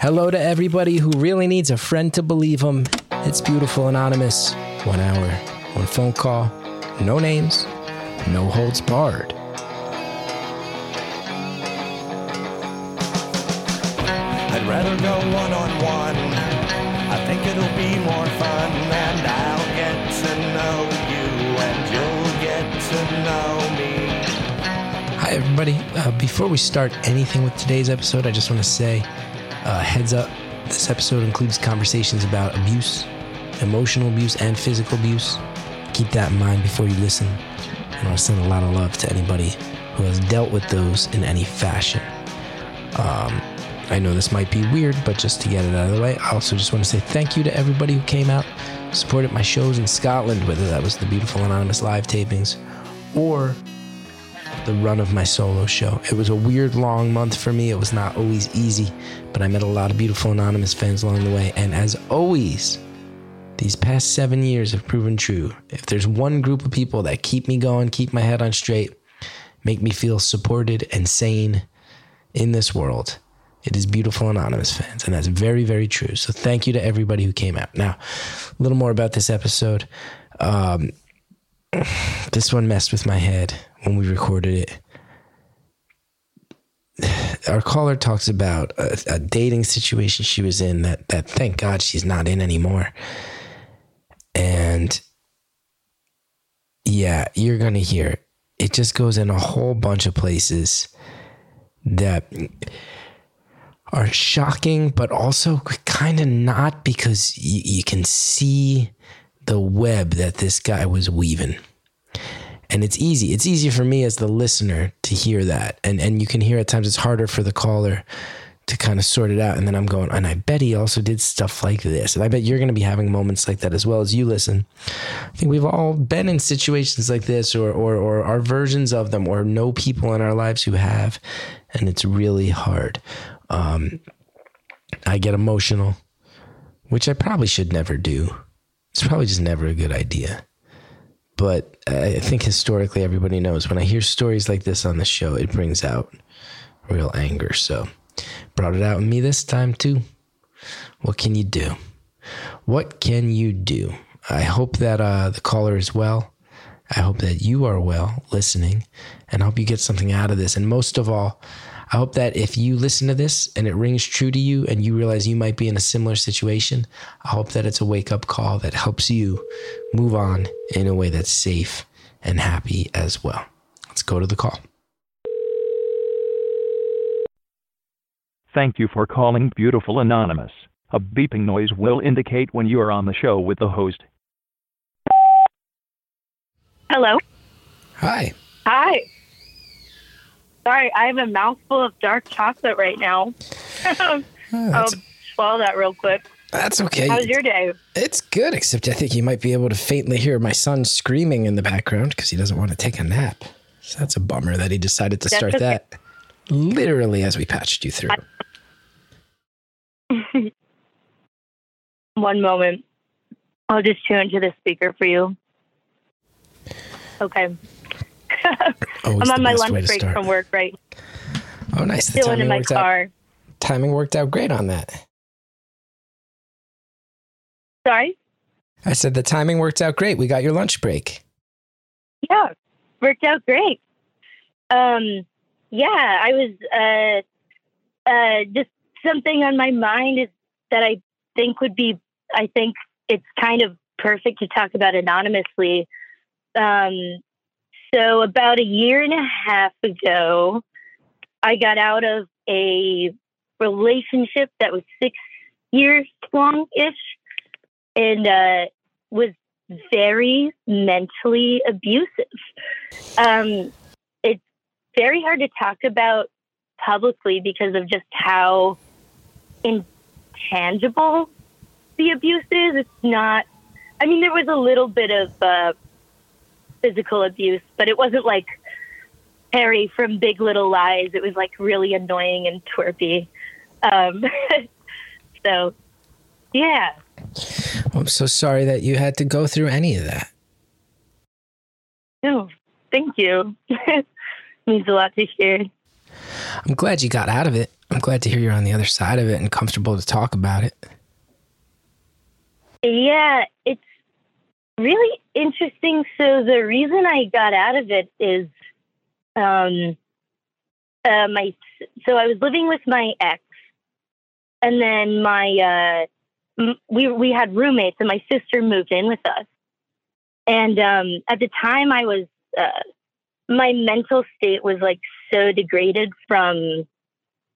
Hello to everybody who really needs a friend to believe them. It's Beautiful Anonymous. One hour, one phone call, no names, no holds barred. I'd rather go one on one. I think it'll be more fun, and I'll get to know you, and you'll get to know me. Hi, everybody. Uh, before we start anything with today's episode, I just want to say uh, heads up this episode includes conversations about abuse, emotional abuse, and physical abuse. Keep that in mind before you listen. And I send a lot of love to anybody who has dealt with those in any fashion. Um, I know this might be weird, but just to get it out of the way, I also just want to say thank you to everybody who came out, supported my shows in Scotland, whether that was the beautiful Anonymous live tapings or the run of my solo show. It was a weird long month for me. It was not always easy, but I met a lot of beautiful Anonymous fans along the way. And as always, these past seven years have proven true. If there's one group of people that keep me going, keep my head on straight, make me feel supported and sane in this world, it is beautiful anonymous fans and that's very very true so thank you to everybody who came out now a little more about this episode um, this one messed with my head when we recorded it our caller talks about a, a dating situation she was in that that thank god she's not in anymore and yeah you're gonna hear it. it just goes in a whole bunch of places that are shocking, but also kind of not because you, you can see the web that this guy was weaving. And it's easy. It's easier for me as the listener to hear that. And and you can hear at times it's harder for the caller to kind of sort it out. And then I'm going, and I bet he also did stuff like this. And I bet you're going to be having moments like that as well as you listen. I think we've all been in situations like this or, or, or our versions of them or know people in our lives who have. And it's really hard. Um, I get emotional, which I probably should never do. It's probably just never a good idea. But I think historically, everybody knows when I hear stories like this on the show, it brings out real anger. So, brought it out in me this time too. What can you do? What can you do? I hope that uh, the caller is well. I hope that you are well listening and hope you get something out of this. And most of all, I hope that if you listen to this and it rings true to you and you realize you might be in a similar situation, I hope that it's a wake up call that helps you move on in a way that's safe and happy as well. Let's go to the call. Thank you for calling Beautiful Anonymous. A beeping noise will indicate when you are on the show with the host. Hello. Hi. Hi. Sorry, I have a mouthful of dark chocolate right now. Oh, I'll swallow that real quick. that's okay. How's your day? It's good, except I think you might be able to faintly hear my son screaming in the background because he doesn't want to take a nap. So that's a bummer that he decided to That's start okay. that literally as we patched you through. One moment. I'll just tune to the speaker for you. Okay. I'm on my lunch break start. from work, right? Oh, nice. The timing in my worked out. Timing worked out great on that. Sorry? I said the timing worked out great. We got your lunch break. Yeah, worked out great. Um, yeah, I was uh, uh, just something on my mind is that I think would be. I think it's kind of perfect to talk about anonymously. Um, so about a year and a half ago, I got out of a relationship that was six years long ish, and uh, was very mentally abusive. Um, it's very hard to talk about publicly because of just how intangible the abuse is. It's not, I mean, there was a little bit of uh, physical abuse, but it wasn't like Perry from Big Little Lies. It was like really annoying and twerpy. Um, so, yeah. I'm so sorry that you had to go through any of that. No, thank you. Means a lot to hear. I'm glad you got out of it. I'm glad to hear you're on the other side of it and comfortable to talk about it. Yeah, it's really interesting. So the reason I got out of it is, um, uh, my so I was living with my ex, and then my uh, m- we we had roommates, and my sister moved in with us. And um, at the time, I was uh, my mental state was like so degraded from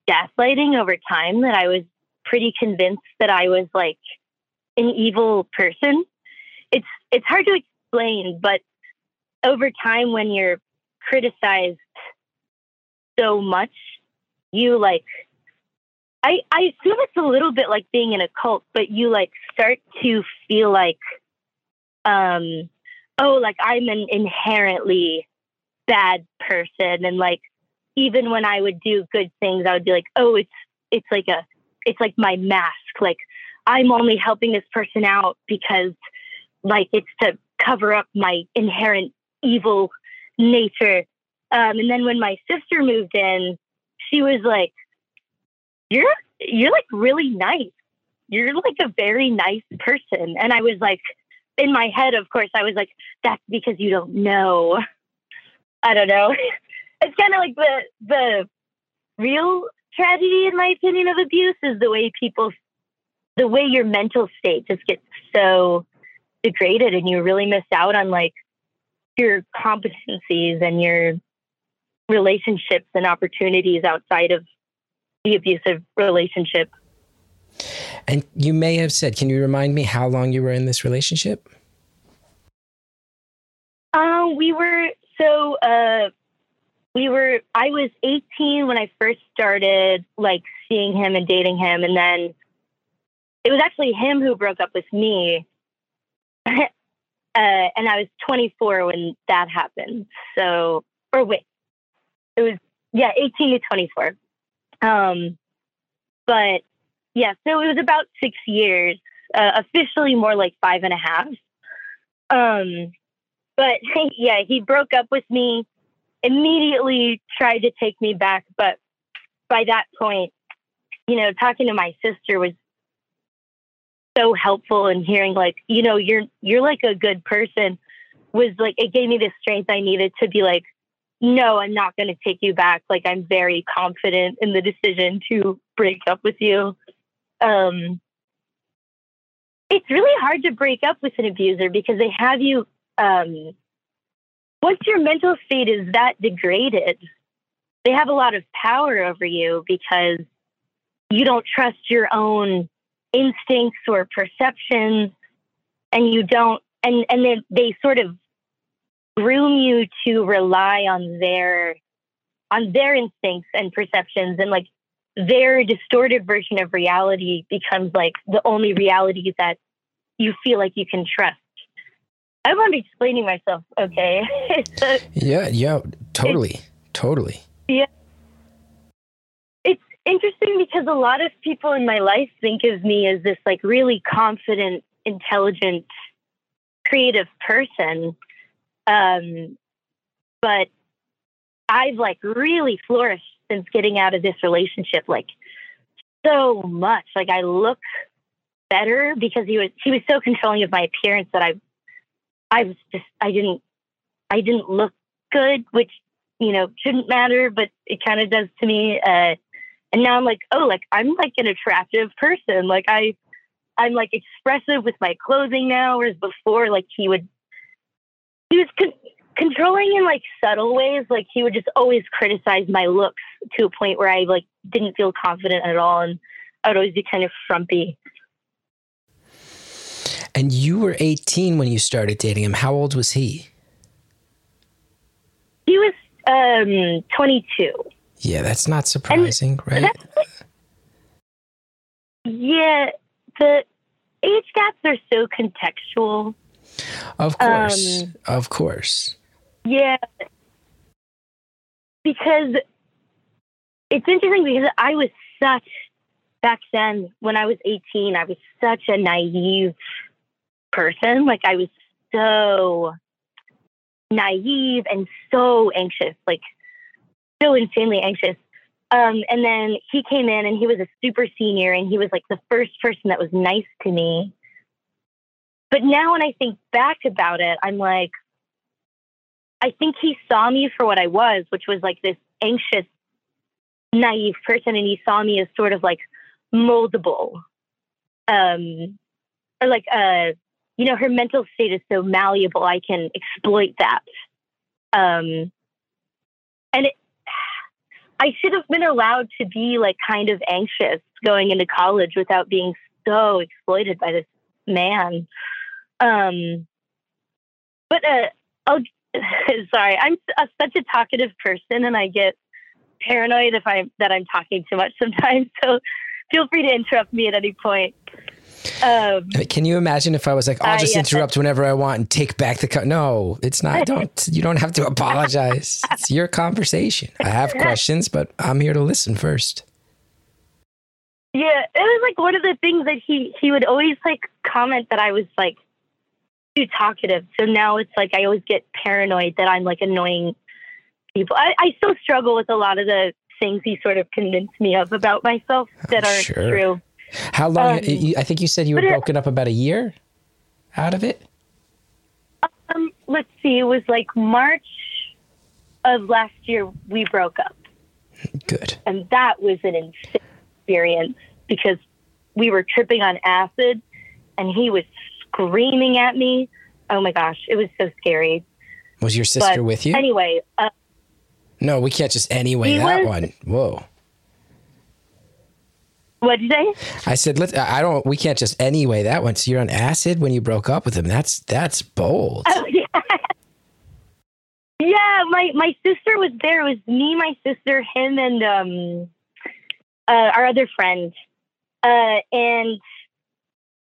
gaslighting over time that I was pretty convinced that I was like an evil person. It's hard to explain, but over time when you're criticized so much, you like I I assume it's a little bit like being in a cult, but you like start to feel like um oh like I'm an inherently bad person and like even when I would do good things I would be like oh it's it's like a it's like my mask like I'm only helping this person out because like it's to cover up my inherent evil nature. Um, and then when my sister moved in, she was like, "You're you're like really nice. You're like a very nice person." And I was like, in my head, of course, I was like, "That's because you don't know." I don't know. it's kind of like the the real tragedy, in my opinion, of abuse is the way people the way your mental state just gets so degraded and you really miss out on like your competencies and your relationships and opportunities outside of the abusive relationship. And you may have said, can you remind me how long you were in this relationship? Uh, we were so uh, we were. I was 18 when I first started like seeing him and dating him, and then it was actually him who broke up with me. uh, and I was 24 when that happened. So, or wait, it was, yeah, 18 to 24. Um, but yeah, so it was about six years, uh, officially more like five and a half. Um, but yeah, he broke up with me, immediately tried to take me back. But by that point, you know, talking to my sister was so helpful in hearing like you know you're you're like a good person was like it gave me the strength I needed to be like no I'm not going to take you back. Like I'm very confident in the decision to break up with you. Um it's really hard to break up with an abuser because they have you um once your mental state is that degraded they have a lot of power over you because you don't trust your own instincts or perceptions and you don't and and then they sort of groom you to rely on their on their instincts and perceptions and like their distorted version of reality becomes like the only reality that you feel like you can trust. I'm explaining myself okay? Yeah, yeah, totally, totally. yeah interesting because a lot of people in my life think of me as this like really confident intelligent creative person. Um but i've like really flourished since getting out of this relationship like so much. Like i look better because he was he was so controlling of my appearance that i i was just i didn't i didn't look good which you know shouldn't matter but it kind of does to me uh and now i'm like oh like i'm like an attractive person. Like i i'm like expressive with my clothing now whereas before like he would he was con- controlling in like subtle ways. Like he would just always criticize my looks to a point where i like didn't feel confident at all. And i would always be kind of frumpy. And you were 18 when you started dating him. How old was he? he was um 22 Yeah, that's not surprising, right? Yeah the age gaps are so contextual Of course. um, of course. Yeah. Because it's interesting because I was such, back then when I was 18, I was such a naive person. Like I was so naive and so anxious, like so insanely anxious. Um, and then he came in and he was a super senior and he was like the first person that was nice to me. But now when I think back about it, I'm like, I think he saw me for what I was, which was like this anxious, naive person, and he saw me as sort of like moldable. Um, or like, uh, you know, her mental state is so malleable, I can exploit that. Um, and it, I should have been allowed to be like kind of anxious going into college without being so exploited by this man. Um, but uh, I'll, sorry, I'm a, such a talkative person, and I get paranoid if I that I'm talking too much sometimes. So feel free to interrupt me at any point. Um, Can you imagine if I was like, I'll Uh, just yeah. interrupt whenever I want and take back the co-. no, it's not. Don't you don't have to apologize. it's your conversation. I have questions, but I'm here to listen first. Yeah, it was like one of the things that he he would always like comment that I was like too talkative. So now it's like I always get paranoid that I'm like annoying people. I, I still struggle with a lot of the things he sort of convinced me of about myself that aren't Sure. true. How long? Um, you- I think you said you were but it- broken up about a year out of it. Um, let's see, it was like March of last year we broke up. Good. and that was an insane experience because we were tripping on acid and he was screaming at me oh my gosh it was so scary Was your sister but with you? anyway uh, no, we can't just anyway that was- one. Whoa. What'd you say I said, let's. I don't. We can't just anyway that one. So you're on acid when you broke up with him. That's that's bold. oh, yeah. yeah my my sister was there it was me my sister him and um uh, our other friend uh and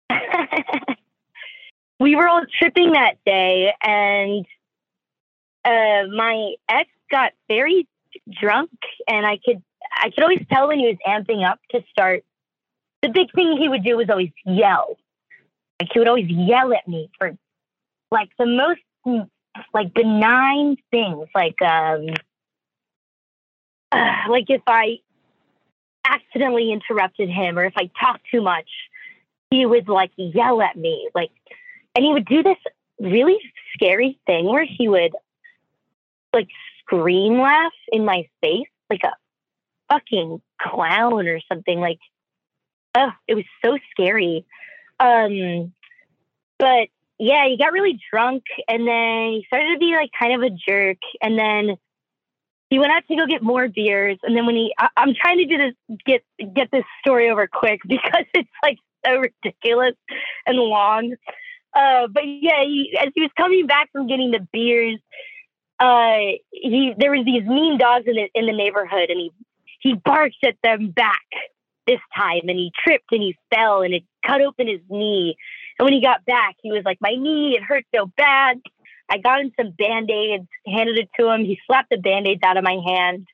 we were all tripping that day and uh my ex got very drunk and i could i could always tell when he was amping up to start. The big thing he would do was always yell. Like he would always yell at me for like the most like benign things like um uh, like if i accidentally interrupted him or if i talked too much he would like yell at me like and he would do this really scary thing where he would like scream laugh in my face like a fucking clown or something like oh it was so scary. Um but yeah he got really drunk and then he started to be like kind of a jerk and then he went out to go get more beers and then when he I, i'm trying to do this get get this story over quick because it's like so ridiculous and long. Uh but yeah he as he was coming back from getting the beers uh he there was these mean dogs in the in the neighborhood and he he barked at them back this time and he tripped and he fell and it cut open his knee and when he got back he was like my knee it hurt so bad I got him some band aids, handed it to him. He slapped the band aids out of my hand.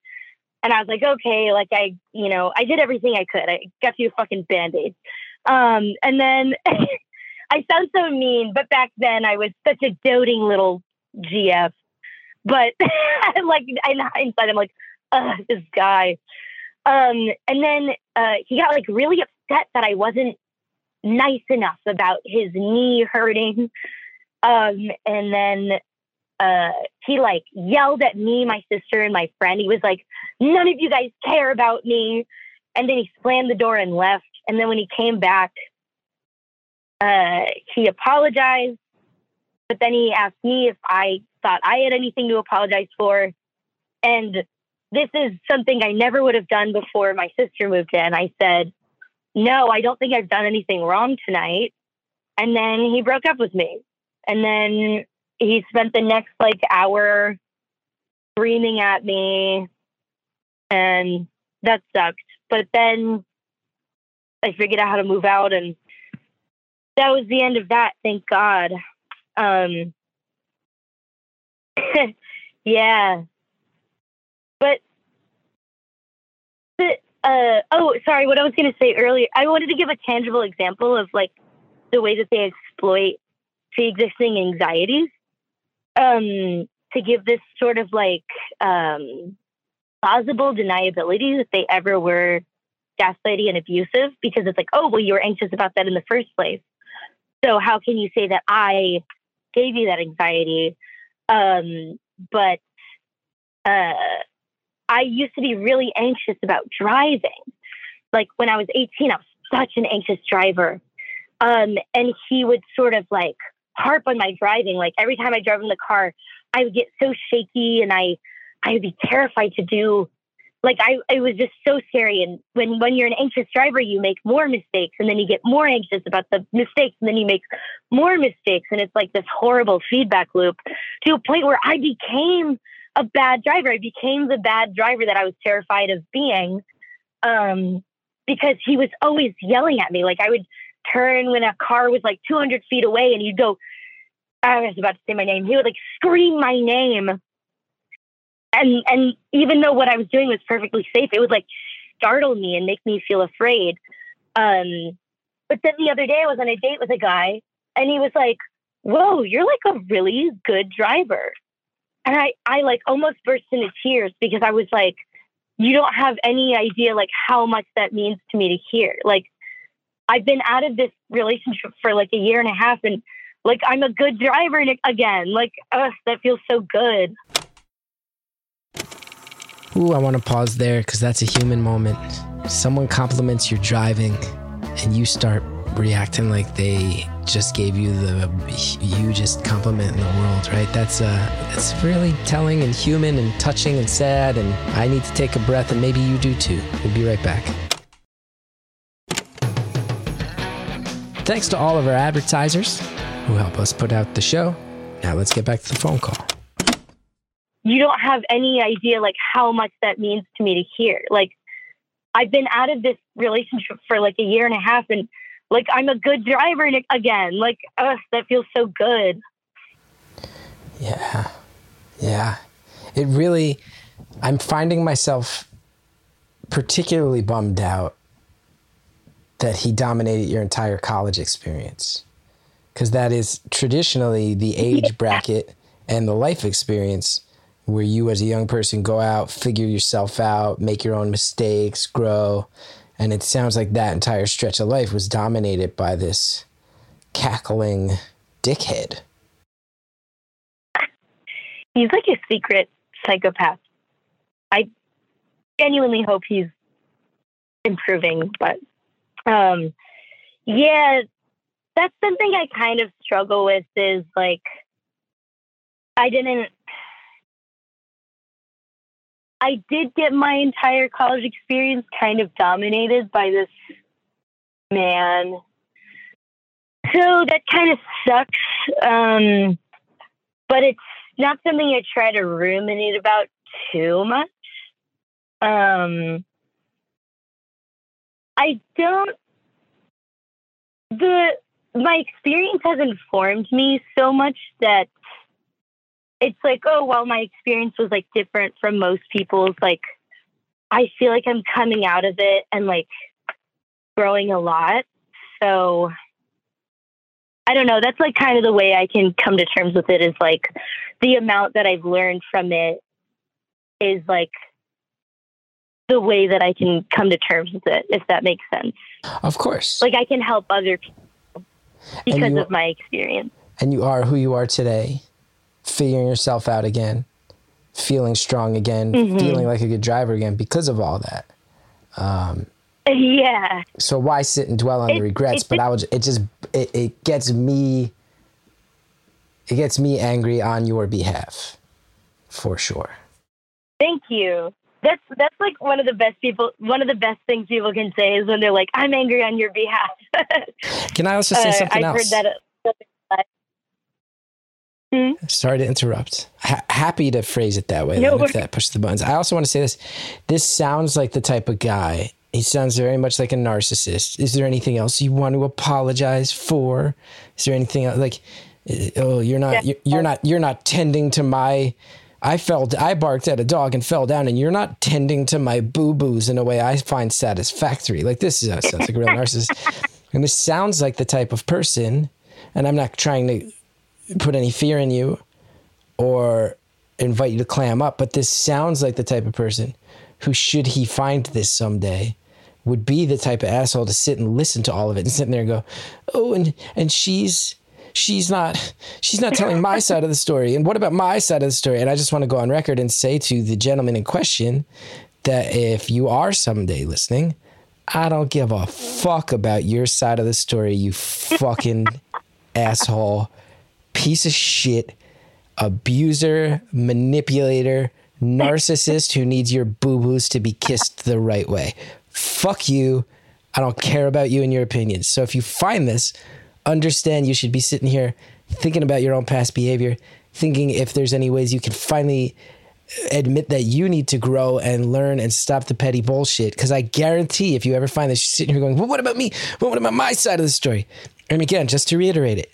And I was like, okay, like I, you know, I did everything I could. I got you a fucking band aid. Um, and then I sound so mean, but back then I was such a doting little GF. But like in hindsight, I'm like, This guy. Um, and then uh, he got like really upset that I wasn't nice enough about his knee hurting. Um, and then uh, he like yelled at me, my sister, and my friend. He was like, "None of you guys care about me." And then he slammed the door and left. And then when he came back, uh, he apologized, but then he asked me if I thought I had anything to apologize for. And this is something I never would have done before my sister moved in. I said, "No, I don't think I've done anything wrong tonight." And then he broke up with me. And then he spent the next like hour screaming at me and that sucked. But then I figured out how to move out and that was the end of that, thank God. Um yeah. But the uh oh sorry, what I was gonna say earlier, I wanted to give a tangible example of like the way that they exploit pre-existing anxieties um, to give this sort of like um, plausible deniability that they ever were gaslighty and abusive because it's like, oh, well, you were anxious about that in the first place. So how can you say that I gave you that anxiety? Um, but uh, I used to be really anxious about driving. Like when I was 18, I was such an anxious driver. Um, and he would sort of like harp on my driving. Like every time I drove in the car, I would get so shaky and I, I would be terrified to do like I it was just so scary. And when when you're an anxious driver, you make more mistakes, and then you get more anxious about the mistakes, and then you make more mistakes, and it's like this horrible feedback loop to a point where I became a bad driver. I became the bad driver that I was terrified of being, um, because he was always yelling at me. Like I would turn when a car was like 200 feet away, and he'd go. I was about to say my name. He would like scream my name and and even though what I was doing was perfectly safe, it would like startle me and make me feel afraid. Um, but then the other day I was on a date with a guy and he was like, Whoa, you're like a really good driver. And I, I like almost burst into tears because I was like, you don't have any idea like how much that means to me to hear. Like I've been out of this relationship for like a year and a half and like I'm a good driver again. Like, ugh, that feels so good. Ooh, I want to pause there because that's a human moment. Someone compliments your driving and you start reacting like they just gave you the hugest compliment in the world, right? That's uh that's really telling and human and touching and sad and I need to take a breath and maybe you do too. We'll be right back. Thanks to all of our advertisers who help us put out the show. Now let's get back to the phone call you don't have any idea like how much that means to me to hear. Like I've been out of this relationship for like a year and a half and like I'm a good driver again. Like ugh, that feels so good. Yeah. Yeah. It really I'm finding myself particularly bummed out that he dominated your entire college experience. Cuz that is traditionally the age bracket and the life experience where you as a young person go out, figure yourself out, make your own mistakes, grow. And it sounds like that entire stretch of life was dominated by this cackling dickhead. He's like a secret psychopath. I genuinely hope he's improving, but um yeah, that's something I kind of struggle with is like I didn't I did get my entire college experience kind of dominated by this man. So that kind of sucks. Um, but it's not something I try to ruminate about too much. Um, I don't, the, my experience has informed me so much that it's like, oh, well, my experience was like different from most people's. Like, I feel like I'm coming out of it and like growing a lot. So I don't know. That's like kind of the way I can come to terms with it is like the amount that I've learned from it is like the way that I can come to terms with it, if that makes sense. Of course. Like I can help other people because you, of my experience. And you are who you are today figuring yourself out again, feeling strong again, mm-hmm. feeling like a good driver again because of all that. Um, yeah. So why sit and dwell on it, the regrets? It, but I would. It just it, it gets me. It gets me angry on your behalf, for sure. Thank you. That's that's like one of the best people. One of the best things people can say is when they're like, "I'm angry on your behalf." can I also say uh, something I've else? Heard that Mm-hmm. Sorry to interrupt. happy to phrase it that way. No, if that pushes the buttons. I also want to say this. This sounds like the type of guy. He sounds very much like a narcissist. Is there anything else you want to apologize for? Is there anything else, like? Oh, you're not. Yeah. You're not. You're not tending to my. I felt. I barked at a dog and fell down, and you're not tending to my boo boos in a way I find satisfactory. Like this is sounds like a real narcissist, and this sounds like the type of person. And I'm not trying to put any fear in you or invite you to clam up, but this sounds like the type of person who, should he find this someday, would be the type of asshole to sit and listen to all of it and sit there and go, oh, and and she's she's not she's not telling my side of the story. And what about my side of the story? And I just want to go on record and say to the gentleman in question that if you are someday listening, I don't give a fuck about your side of the story, you fucking asshole, piece of shit, abuser, manipulator, narcissist who needs your boo boos to be kissed the right way. Fuck you. I don't care about you and your opinions. So if you find this, understand you should be sitting here thinking about your own past behavior, thinking if there's any ways you can finally admit that you need to grow and learn and stop the petty bullshit. Because I guarantee if you ever find this, you're sitting here going, well, what about me? Well, what about my side of the story? And again, just to reiterate it,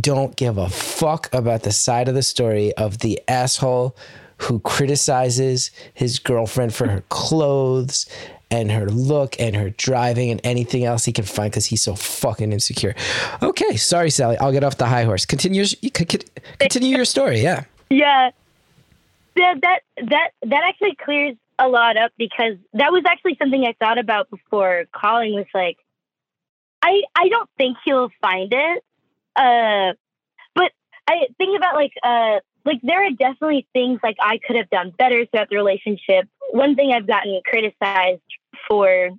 don't give a fuck about the side of the story of the asshole who criticizes his girlfriend for her clothes and her look and her driving and anything else he can find because he's so fucking insecure. Okay, sorry, Sally. I'll get off the high horse. Continue, continue your story. Yeah. Yeah. Yeah, that that that actually clears a lot up because that was actually something I thought about before calling was like I I don't think he'll find it. Uh but I think about like uh like there are definitely things like I could have done better throughout the relationship. One thing I've gotten criticized for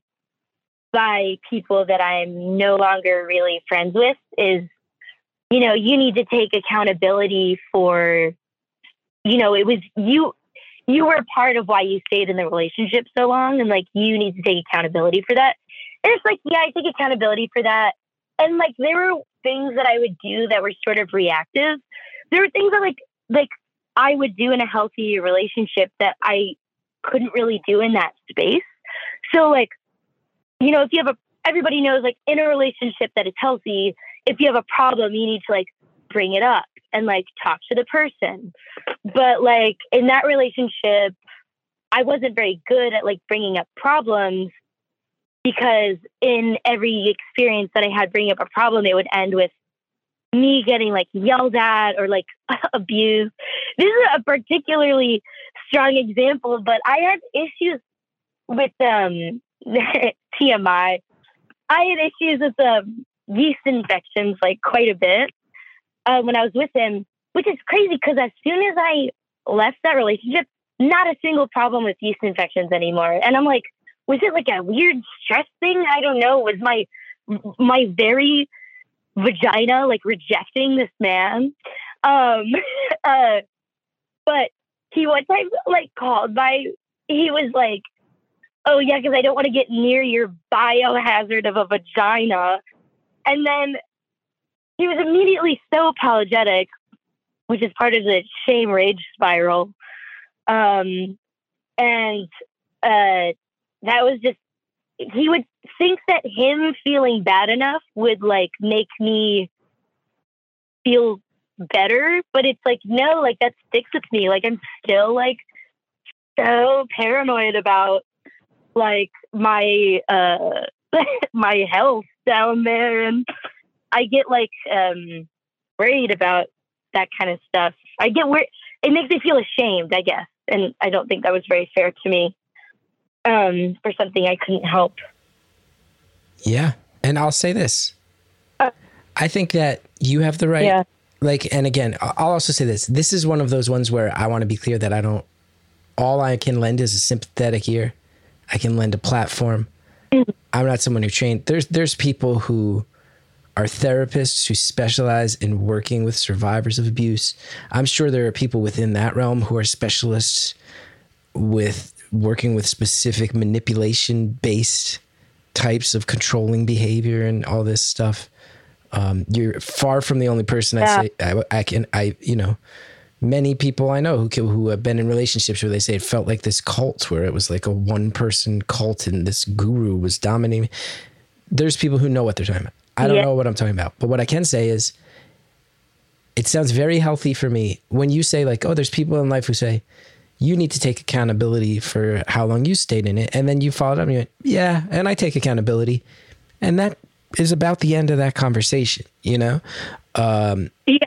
by people that I'm no longer really friends with is you know, you need to take accountability for you know, it was you you were part of why you stayed in the relationship so long and like you need to take accountability for that. And it's like, yeah, I take accountability for that. And like there were things that I would do that were sort of reactive. There were things that like like I would do in a healthy relationship that I couldn't really do in that space. So like, you know, if you have a everybody knows like in a relationship that is healthy, if you have a problem, you need to like bring it up and like talk to the person. But like in that relationship, I wasn't very good at like bringing up problems because in every experience that I had bringing up a problem, it would end with me getting like yelled at or like abused. This is a particularly strong example, but I had issues with um TMI. I had issues with um, yeast infections like quite a bit uh, when I was with him, which is crazy because as soon as I left that relationship, not a single problem with yeast infections anymore. And I'm like, was it like a weird stress thing? I don't know. Was my my very vagina like rejecting this man? Um, uh, but he one time like called by He was like, "Oh yeah, because I don't want to get near your biohazard of a vagina." And then he was immediately so apologetic, which is part of the shame rage spiral. Um, and uh, that was just, he would think that him feeling bad enough would like make me feel better, but it's like, no, like that sticks with me. Like I'm still like so paranoid about like my, uh, my health down there and I get like um, worried about that kind of stuff. I get worried. It makes me feel ashamed, I guess, and I don't think that was very fair to me um, for something I couldn't help. Yeah, and I'll say this: uh, I think that you have the right. Yeah. Like, and again, I'll also say this: this is one of those ones where I want to be clear that I don't. All I can lend is a sympathetic ear. I can lend a platform. Mm-hmm. I'm not someone who trained. There's there's people who are therapists who specialize in working with survivors of abuse. I'm sure there are people within that realm who are specialists with working with specific manipulation based types of controlling behavior and all this stuff. Um, you're far from the only person yeah. I say I, I, can I you know many people I know who who have been in relationships where they say it felt like this cult where it was like a one person cult and this guru was dominating. There's people who know what they're talking about. I don't yeah. know what I'm talking about. But what I can say is it sounds very healthy for me when you say like, oh, there's people in life who say, you need to take accountability for how long you stayed in it. And then you followed up and you went, yeah, and I take accountability. And that is about the end of that conversation, you know? Um, yeah.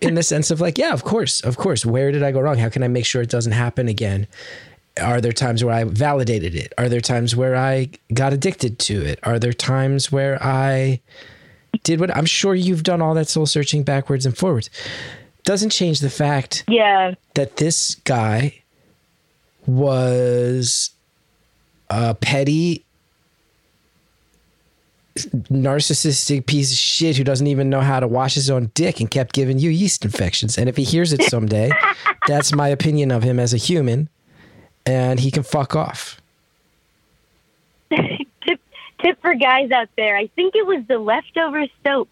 in the sense of like, yeah, of course, of course. Where did I go wrong? How can I make sure it doesn't happen again? are there times where I validated it? Are there times where I got addicted to it? Are there times where I did what I'm sure you've done all that soul searching backwards and forwards. Doesn't change the fact Yeah. that this guy was a petty narcissistic piece of shit who doesn't even know how to wash his own dick and kept giving you yeast infections. And if he hears it someday, that's my opinion of him as a human, and he can fuck off. tip tip for guys out there. I think it was the leftover soap.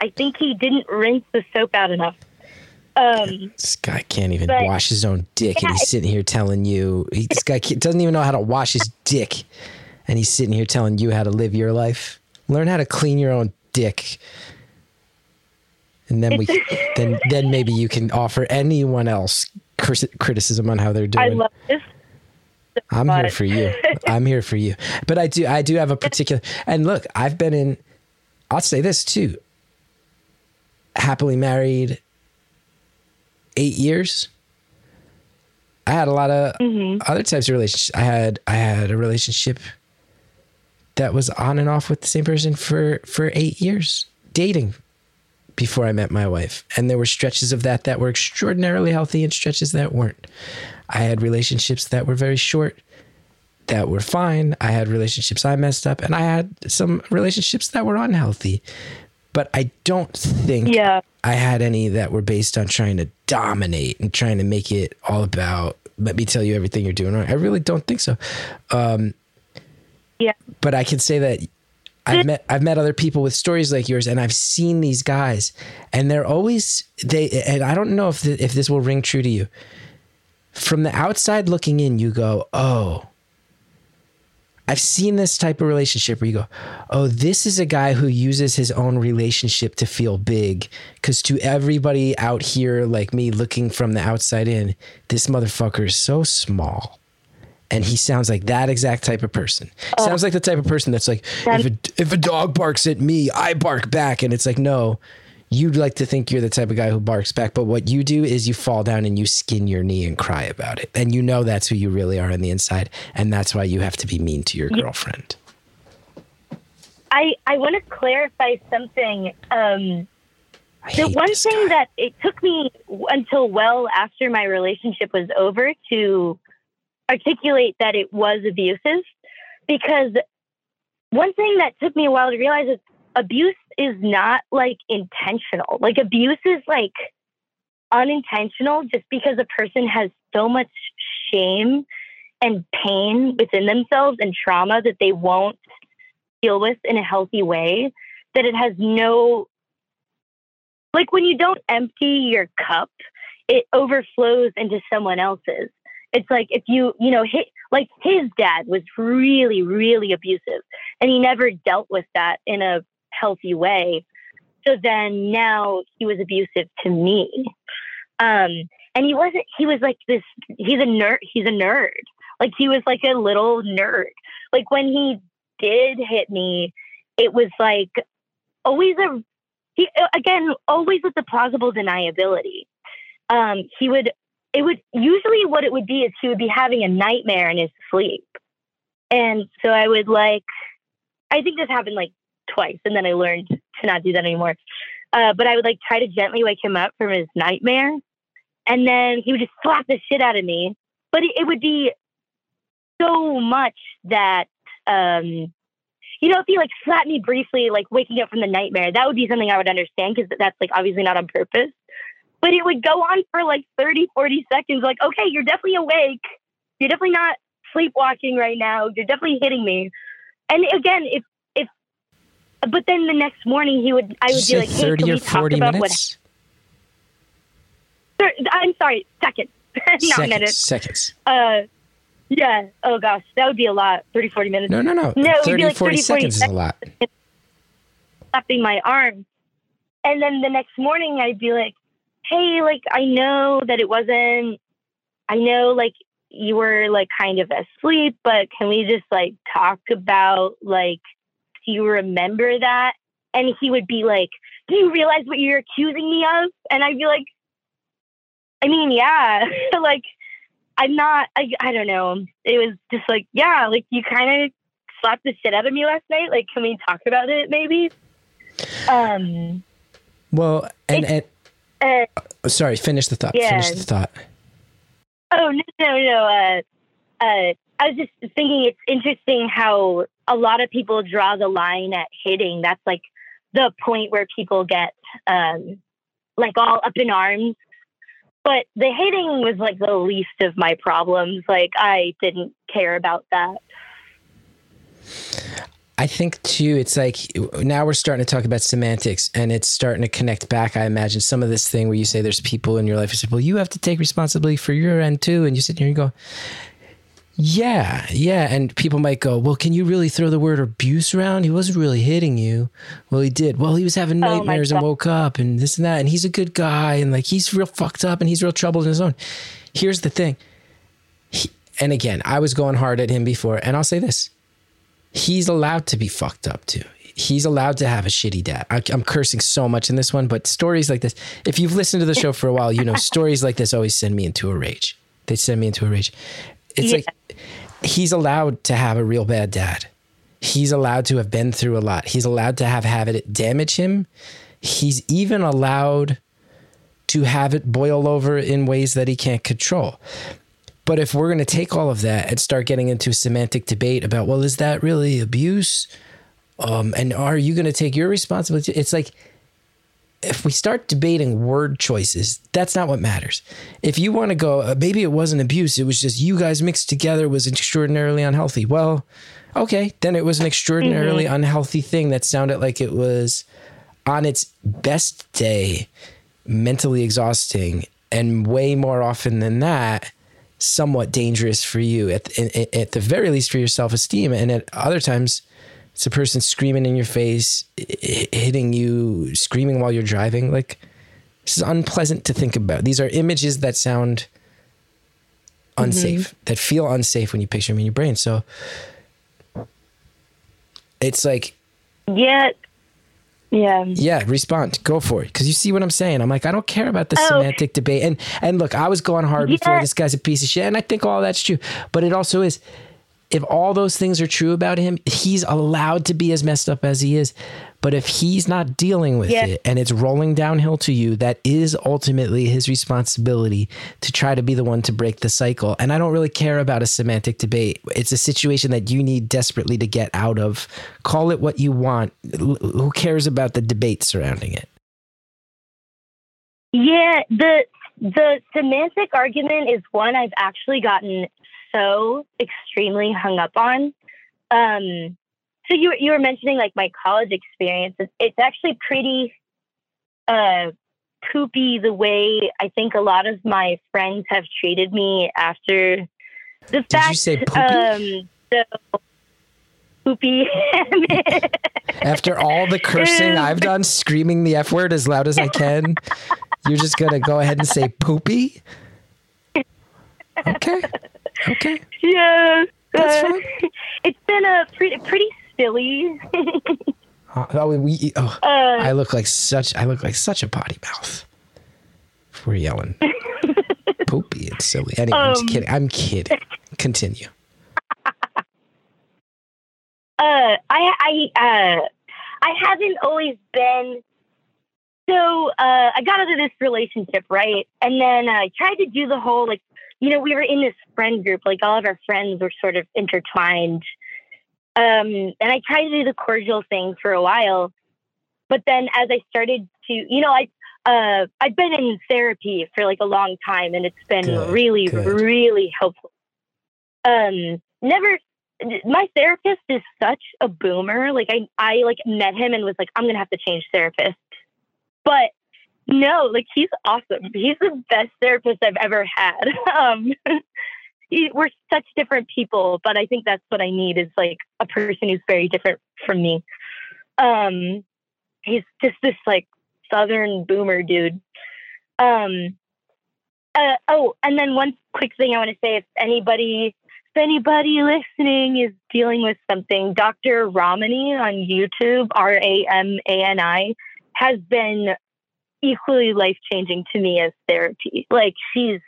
I think he didn't rinse the soap out enough. Um, This guy can't even But- wash his own dick, and he's sitting here telling you. He, this guy can't- doesn't even know how to wash his dick, and he's sitting here telling you how to live your life. Learn how to clean your own dick, and then we, then then maybe you can offer anyone else crit- criticism on how they're doing. I love this. I'm here for you. I'm here for you. But I do I do have a particular and look, I've been in I'll say this too. Happily married 8 years. I had a lot of mm-hmm. other types of relationships. I had I had a relationship that was on and off with the same person for for 8 years dating before I met my wife. And there were stretches of that that were extraordinarily healthy and stretches that weren't. I had relationships that were very short that were fine. I had relationships I messed up, and I had some relationships that were unhealthy. But I don't think Yeah. I had any that were based on trying to dominate and trying to make it all about let me tell you everything you're doing wrong. I really don't think so. Um, Yeah. but I can say that I've met I've met other people with stories like yours, and I've seen these guys, and they're always they. And I don't know if the, if this will ring true to you. From the outside looking in, you go, oh. I've seen this type of relationship where you go, oh, this is a guy who uses his own relationship to feel big. Because to everybody out here, like me, looking from the outside in, this motherfucker is so small and he sounds like that exact type of person. Oh. Sounds like the type of person that's like, if a, if a dog barks at me, I bark back, and it's like, no, you'd like to think you're the type of guy who barks back, but what you do is you fall down and you skin your knee and cry about it, and you know that's who you really are on the inside, and that's why you have to be mean to your girlfriend. I, I want to clarify something. Um, the one thing guy. that it took me until well after my relationship was over to articulate that it was abusive because one thing that took me a while to realize is abuse is not like intentional like abuse is like unintentional just because a person has so much shame and pain within themselves and trauma that they won't deal with in a healthy way that it has no like when you don't empty your cup, it overflows into someone else's. It's like if you, you know, hit like his dad was really, really abusive and he never dealt with that in a healthy way. So then now he was abusive to me. Um, and he wasn't, he was like this, he's a nerd, he's a nerd. Like he was like a little nerd. Like when he did hit me, it was like always a he again always with the plausible deniability um he would it would usually what it would be is he would be having a nightmare in his sleep and so i would like i think this happened like twice and then i learned to not do that anymore uh, but i would like try to gently wake him up from his nightmare and then he would just slap the shit out of me but it, it would be so much that um you know, if he like slapped me briefly, like waking up from the nightmare, that would be something I would understand because that's like obviously not on purpose. But it would go on for like 30, 40 seconds. Like, okay, you're definitely awake. You're definitely not sleepwalking right now. You're definitely hitting me. And again, if, but then the next morning he would, I would be like, hey, 30 can or we talk 40 about minutes? what, I'm sorry, seconds, not seconds. minutes. Seconds. Uh, yeah. Oh gosh, that would be a lot. 30, 40 minutes. No, no, no. No, it would be 30, like 40 30, 40 seconds is a lot. slapping my arm. And then the next morning, I'd be like, hey, like, I know that it wasn't, I know, like, you were, like, kind of asleep, but can we just, like, talk about, like, do you remember that? And he would be like, do you realize what you're accusing me of? And I'd be like, I mean, yeah, like, I'm not. I I don't know. It was just like yeah, like you kind of slapped the shit out of me last night. Like, can we talk about it maybe? Um. Well, and, and Uh, oh, sorry, finish the thought. Yeah. Finish the thought. Oh no no no. Uh, uh, I was just thinking it's interesting how a lot of people draw the line at hitting. That's like the point where people get um, like all up in arms. But the hitting was like the least of my problems. Like I didn't care about that. I think too, it's like now we're starting to talk about semantics and it's starting to connect back. I imagine some of this thing where you say there's people in your life who say, well, you have to take responsibility for your end too. And you sit here and you go, yeah, yeah. And people might go, well, can you really throw the word abuse around? He wasn't really hitting you. Well, he did. Well, he was having Oh nightmares and woke up and this and that. And he's a good guy and like he's real fucked up and he's real troubled in his own. Here's the thing. He, and again, I was going hard at him before. And I'll say this he's allowed to be fucked up too. He's allowed to have a shitty dad. I, I'm cursing so much in this one, but stories like this, if you've listened to the show for a while, you know, stories like this always send me into a rage. They send me into a rage. It's Yeah. like he's allowed to have a real bad dad. He's allowed to have been through a lot. He's allowed to have have it damage him. He's even allowed to have it boil over in ways that he can't control. But if we're going to take all of that and start getting into a semantic debate about, well, is that really abuse? Um, and are you going to take your responsibility? It's like if we start debating word choices, that's not what matters. If you want to go, uh, maybe it wasn't abuse, it was just you guys mixed together was extraordinarily unhealthy. Well, okay, then it was an extraordinarily unhealthy thing that sounded like it was on its best day, mentally exhausting, and way more often than that, somewhat dangerous for you at, at, at the very least for your self-esteem and at other times it's a person screaming in your face hitting you screaming while you're driving like this is unpleasant to think about these are images that sound mm-hmm. unsafe that feel unsafe when you picture them in your brain so it's like Yeah. Yeah. yeah, respond. Go for it. Because you see what I'm saying. I'm like, I don't care about the Oh. semantic debate. And and look, I was going hard before this guy's a piece of shit, and I think all that's true. But it also is, if all those things are true about him, he's allowed to be as messed up as he is. But if he's not dealing with Yeah. it and it's rolling downhill to you, that is ultimately his responsibility to try to be the one to break the cycle. And I don't really care about a semantic debate. It's a situation that you need desperately to get out of. Call it what you want. Who cares about the debate surrounding it? Yeah, the the semantic argument is one I've actually gotten so extremely hung up on. Um, so you you were mentioning like my college experience. It's, actually pretty uh, poopy the way I think a lot of my friends have treated me after the fact. you say poopy? Um, so poopy. After all the cursing I've done, screaming the F word as loud as I can, you're just going to go ahead and say poopy? Okay. Okay. yeah, That's uh, fine. it's been a pretty pretty silly. Uh, oh, we, oh, Uh, I look like such I look like such a potty mouth. We're yelling. poopy and silly. Anyway, I'm just Um, kidding. I'm kidding. Continue. uh, I I uh, I haven't always been. So uh, I got out of this relationship, right? And then I tried to do the whole like, you know, we were in this friend group, like all of our friends were sort of intertwined. Um, and I tried to do the cordial thing for a while, but then as I started to, you know, I uh, I've been in therapy for like a long time, and it's been Good, really, good. really helpful. Um, never my therapist is such a boomer. Like I, I like met him and was like, I'm gonna have to change therapist. But no, like he's awesome. He's the best therapist I've ever had. Um, he, we're such different people, but I think that's what I need is like a person who's very different from me. Um, he's just this like southern boomer dude. Um, uh, oh, and then one quick thing I want to say: if anybody if anybody listening is dealing with something, Dr. Ramani on YouTube, R A M A N I, has been equally life changing to me as therapy. Like, she's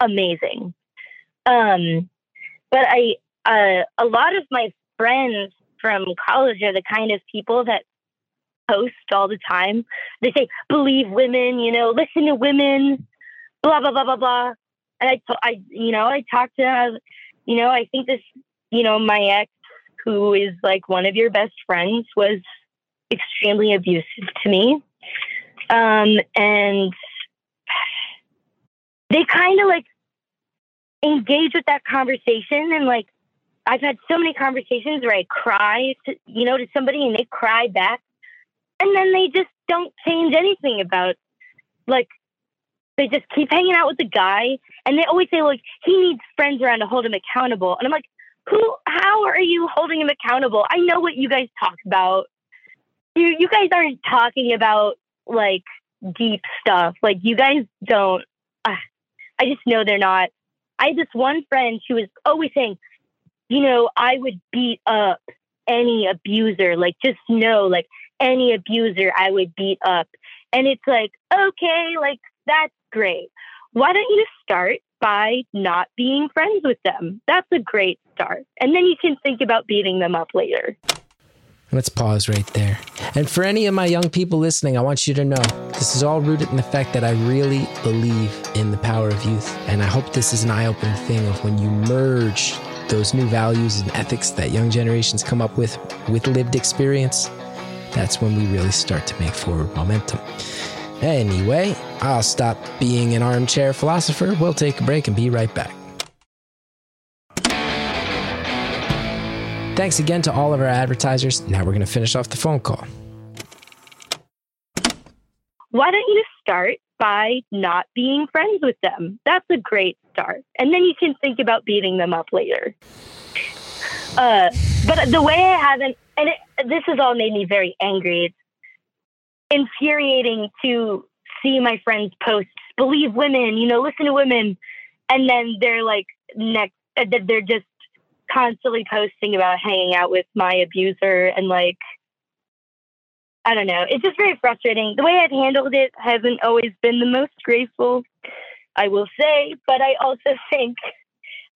amazing. Um, but I, uh, a lot of my friends from college are the kind of people that post all the time. They say, believe women, you know, listen to women, blah, blah, blah, blah, blah. And I, I, you know, I talked to, uh, you know, I think this, you know, my ex, who is like one of your best friends, was extremely abusive to me. Um, and they kind of like engage with that conversation. And like I've had so many conversations where I cry to, you know to somebody and they cry back. And then they just don't change anything about like they just keep hanging out with the guy. And they always say like he needs friends around to hold him accountable. And I'm like who how are you holding him accountable? I know what you guys talk about. You you guys aren't talking about like deep stuff like you guys don't uh, I just know they're not I had this one friend who was always saying, you know, I would beat up any abuser. Like, just know, like, any abuser I would beat up. And it's like, okay, like, that's great. Why don't you start by not being friends with them? That's a great start. And then you can think about beating them up later. Let's pause right there. And for any of my young people listening, I want you to know this is all rooted in the fact that I really believe in the power of youth. And I hope this is an eye opening thing of when you merge those new values and ethics that young generations come up with with lived experience. That's when we really start to make forward momentum. Anyway, I'll stop being an armchair philosopher. We'll take a break and be right back. Thanks again to all of our advertisers. Now we're going to finish off the phone call. Why don't you start by not being friends with them? That's a great start. And then you can think about beating them up later. Uh, but the way I haven't, and it, this has all made me very angry. It's infuriating to see my friends post, believe women, you know, listen to women. And then they're like, next, uh, they're just constantly posting about hanging out with my abuser and like, I don't know. It's just very frustrating. The way I've handled it hasn't always been the most graceful, I will say, but I also think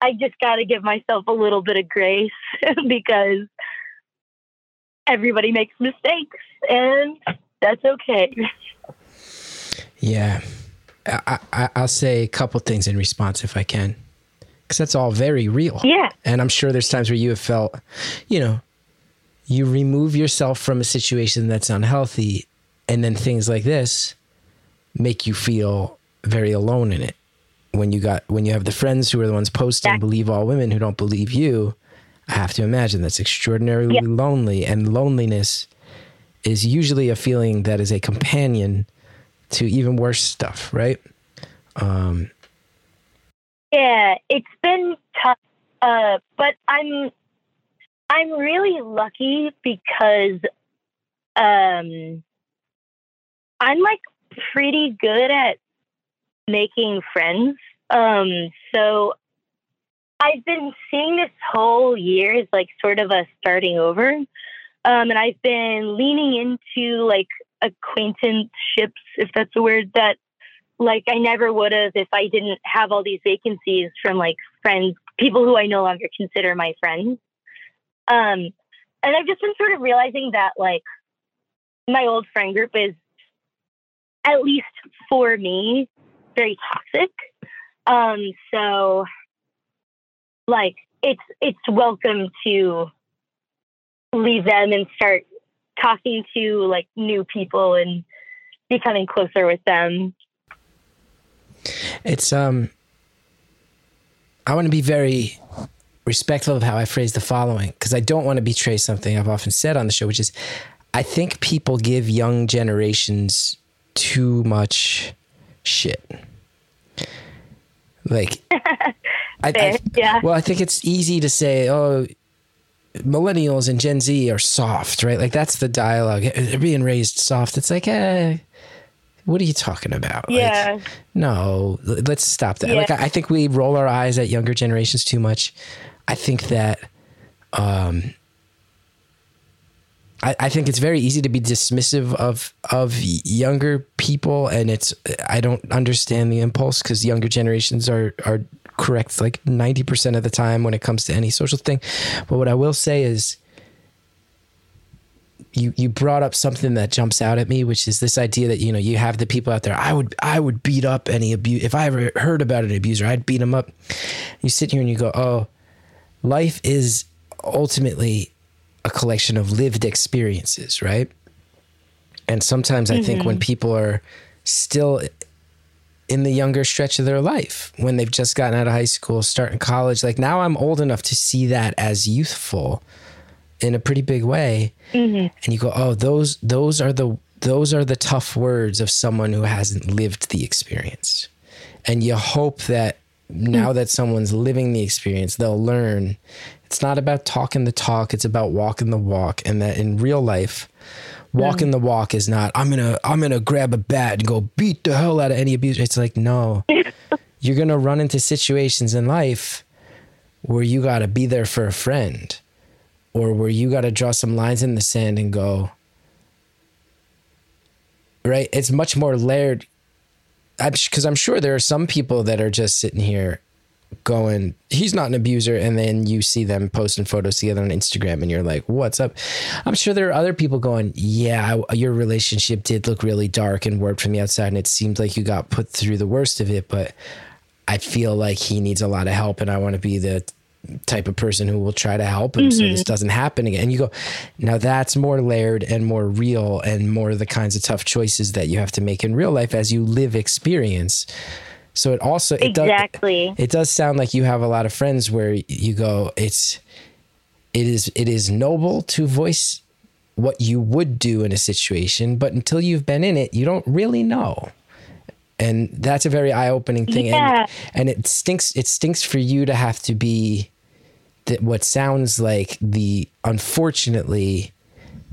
I just got to give myself a little bit of grace because everybody makes mistakes and that's okay. Yeah. I, I, I'll say a couple things in response if I can, because that's all very real. Yeah. And I'm sure there's times where you have felt, you know, you remove yourself from a situation that's unhealthy, and then things like this make you feel very alone in it. When you got when you have the friends who are the ones posting Yeah. believe all women who don't believe you, I have to imagine that's extraordinarily Yeah. lonely. And loneliness is usually a feeling that is a companion to even worse stuff, right? Um, Yeah, it's been tough, uh, but I'm I'm really lucky because um, I'm like pretty good at making friends. Um, so I've been seeing this whole year as like sort of a starting over, um, and I've been leaning into like acquaintanceships, if that's a word that like I never would have if I didn't have all these vacancies from like friends, people who I no longer consider my friends. Um, and I've just been sort of realizing that like my old friend group is, at least for me, very toxic. Um, so like it's it's welcome to leave them and start talking to like new people and becoming closer with them. It's um I want to be very respectful of how I phrase the following because I don't want to betray something I've often said on the show, which is I think people give young generations too much shit. Like I, I yeah. well, I think it's easy to say, oh, millennials and Gen Z are soft, right? Like that's the dialogue. They're being raised soft. It's like, eh, what are you talking about? Like, Yeah. no, let's stop that. Yeah. Like, I I think we roll our eyes at younger generations too much. I think that, um, I, I think it's very easy to be dismissive of of younger people, and it's I don't understand the impulse because younger generations are are correct like 90% of the time when it comes to any social thing. But what I will say is you you brought up something that jumps out at me, which is this idea that you know you have the people out there. I would I would beat up any abuse if I ever heard about an abuser. I'd beat him up. You sit here and you go, oh, life is ultimately a collection of lived experiences, right? And sometimes I think when mm-hmm. people are still in the younger stretch of their life, when they've just gotten out of high school, starting college, like now I'm old enough to see that as youthful in a pretty big way. Mm-hmm. And you go, oh, those those are the those are the tough words of someone who hasn't lived the experience. And you hope that now that someone's living the experience, they'll learn it's not about talking the talk, it's about walking the walk. And that in real life, walking mm-hmm. the walk is not, I'm gonna I'm gonna grab a bat and go beat the hell out of any abuser. It's like, no. You're gonna run into situations in life where you gotta be there for a friend. Or where you gotta draw some lines in the sand and go, right? It's much more layered. Because I'm sure there are some people that are just sitting here going, he's not an abuser. And then you see them posting photos together on Instagram and you're like, what's up? I'm sure there are other people going, yeah, your relationship did look really dark and warped from the outside. And it seemed like you got put through the worst of it. But I feel like he needs a lot of help. And I want to be the type of person who will try to help him so this mm-hmm. doesn't happen again. And you go, now that's more layered and more real and more the kinds of tough choices that you have to make in real life as you live experience. So it also it Exactly. does it does sound like you have a lot of friends where you go, it's it is it is noble to voice what you would do in a situation, but until you've been in it, you don't really know. And that's a very eye-opening thing. Yeah. And, and it stinks it stinks for you to have to be that what sounds like the unfortunately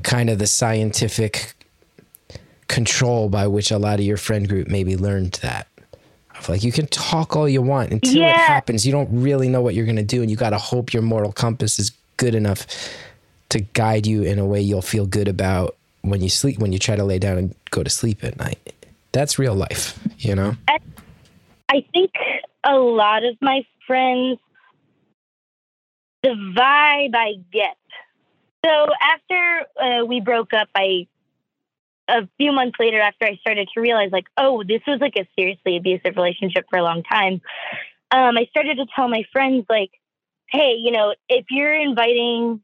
kind of the scientific control by which a lot of your friend group maybe learned that. Like you can talk all you want until it happens, you don't really know what you're gonna do, and you gotta hope your moral compass is good enough to guide you in a way you'll feel good about when you sleep when you try to lay down and go to sleep at night. That's real life, you know? I think a lot of my friends, the vibe I get. So after uh, we broke up, I a few months later, after I started to realize, like, oh, this was like a seriously abusive relationship for a long time. Um, I started to tell my friends, like, hey, you know, if you're inviting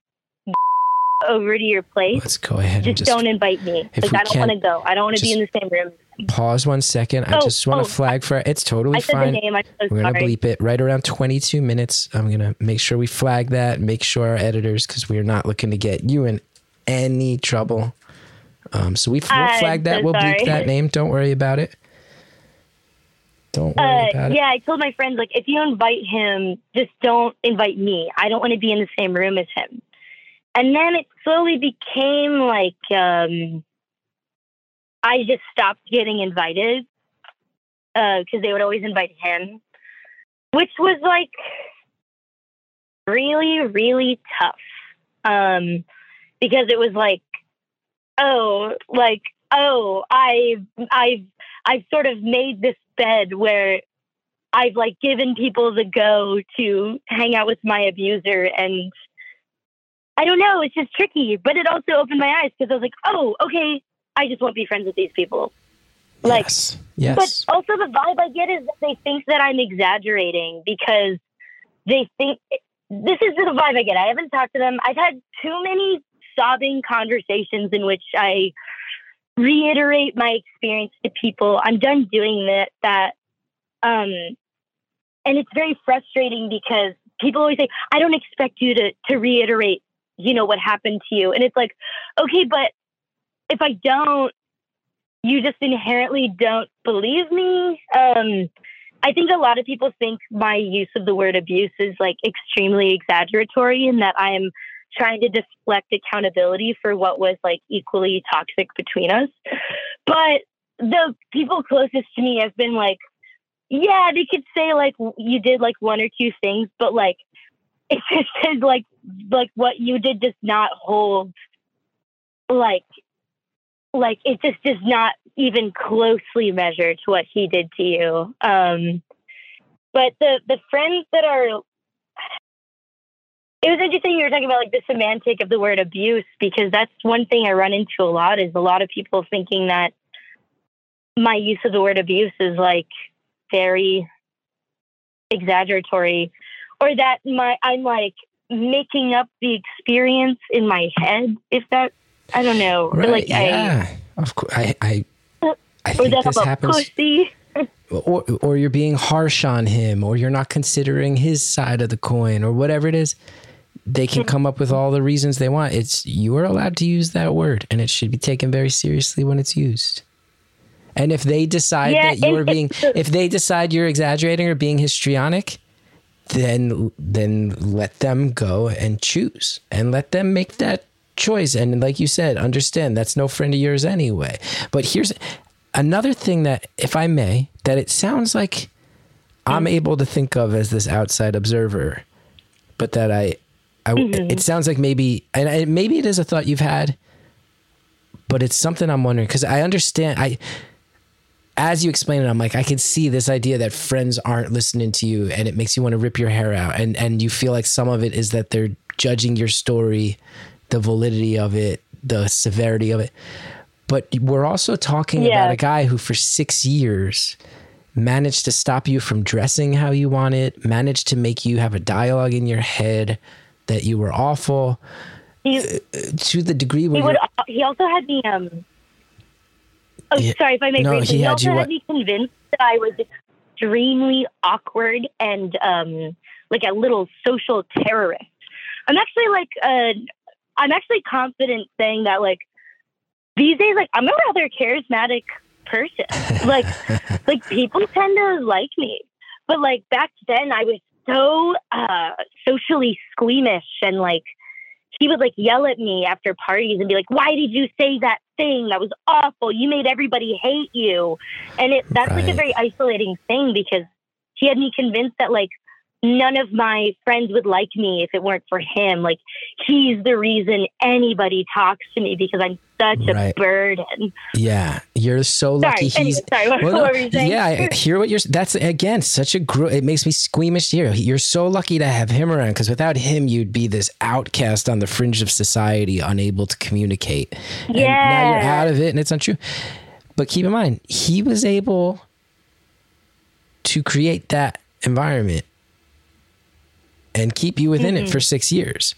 over to your place, Let's go ahead and just, just don't invite me. Like, I don't want to go. I don't want to be in the same room. Pause one second. I Oh, just want oh, to flag for it's totally I fine. name. I'm so We're gonna bleep it right around 22 minutes. I'm gonna make sure we flag that. Make sure our editors, because we are not looking to get you in any trouble. Um, so we, we'll flag that. so we'll bleep sorry. that name. Don't worry about it. Don't worry Uh, about it. yeah, I told my friends like if you invite him, just don't invite me. I don't want to be in the same room as him. And then it slowly became like um, I just stopped getting invited because they would always invite him, which was like really, really tough. Um, because it was like, oh, like oh, I've I've I've sort of made this bed where I've like given people the go to hang out with my abuser and I don't know, it's just tricky, but it also opened my eyes because I was like, oh, okay, I just won't be friends with these people. Like, yes. Yes. but also the vibe I get is that they think that I'm exaggerating because they think this is the vibe I get. I haven't talked to them. I've had too many sobbing conversations in which I reiterate my experience to people. I'm done doing that. That, um, and it's very frustrating because people always say, "I don't expect you to to reiterate, you know, what happened to you," and it's like, okay, but if I don't, you just inherently don't believe me. Um, I think a lot of people think my use of the word abuse is like extremely exaggeratory and that I am trying to deflect accountability for what was like equally toxic between us. But the people closest to me have been like, yeah, they could say like you did like one or two things, but like it just says like like what you did does not hold like like it just does not even closely measure to what he did to you. Um but the the friends that are it was interesting you were talking about like the semantic of the word abuse because that's one thing I run into a lot is a lot of people thinking that my use of the word abuse is like very exaggeratory or that my I'm like making up the experience in my head if that I don't know Right. like yeah. of course. I, I, I I or think that this happens. pussy or or you're being harsh on him or you're not considering his side of the coin or whatever it is they can come up with all the reasons they want it's you are allowed to use that word and it should be taken very seriously when it's used and if they decide Yeah, that you're being if they decide you're exaggerating or being histrionic then then let them go and choose and let them make that choice. And like you said understand that's no friend of yours anyway. But here's another thing that if i may that it sounds like i'm mm-hmm. able to think of as this outside observer but that i, I mm-hmm. it sounds like maybe and I, maybe it is a thought you've had but it's something i'm wondering because i understand i as you explain it, I'm like, I can see this idea that friends aren't listening to you and it makes you want to rip your hair out. And and you feel like some of it is that they're judging your story, the validity of it, the severity of it. But we're also talking Yeah. about a guy who for six years managed to stop you from dressing how you wanted, managed to make you have a dialogue in your head that you were awful he, to the degree where he would he also had me um oh Yeah. sorry if I may No, he he, had also you what? had me convinced that I was extremely awkward and um like a little social terrorist. I'm actually like uh I'm actually confident saying that like these days like I'm a rather charismatic person. like like people tend to like me. But like back then I was so uh socially squeamish and like he would like yell at me after parties and be like, "Why did you say that thing? That was awful. You made everybody hate you." And it that's like a very isolating thing because he had me convinced that like none of my friends would like me if it weren't for him. Like he's the reason anybody talks to me because I'm such Right. a burden. Yeah, you're so Sorry. lucky. He's Anyway, sorry. What, Well, what were you saying? yeah, I hear what you're. That's again such a. Gro- it makes me squeamish here. You're so lucky to have him around because without him, you'd be this outcast on the fringe of society, unable to communicate. And now you're out of it, and it's untrue. But keep in mind, he was able to create that environment and keep you within it for mm-hmm. six years.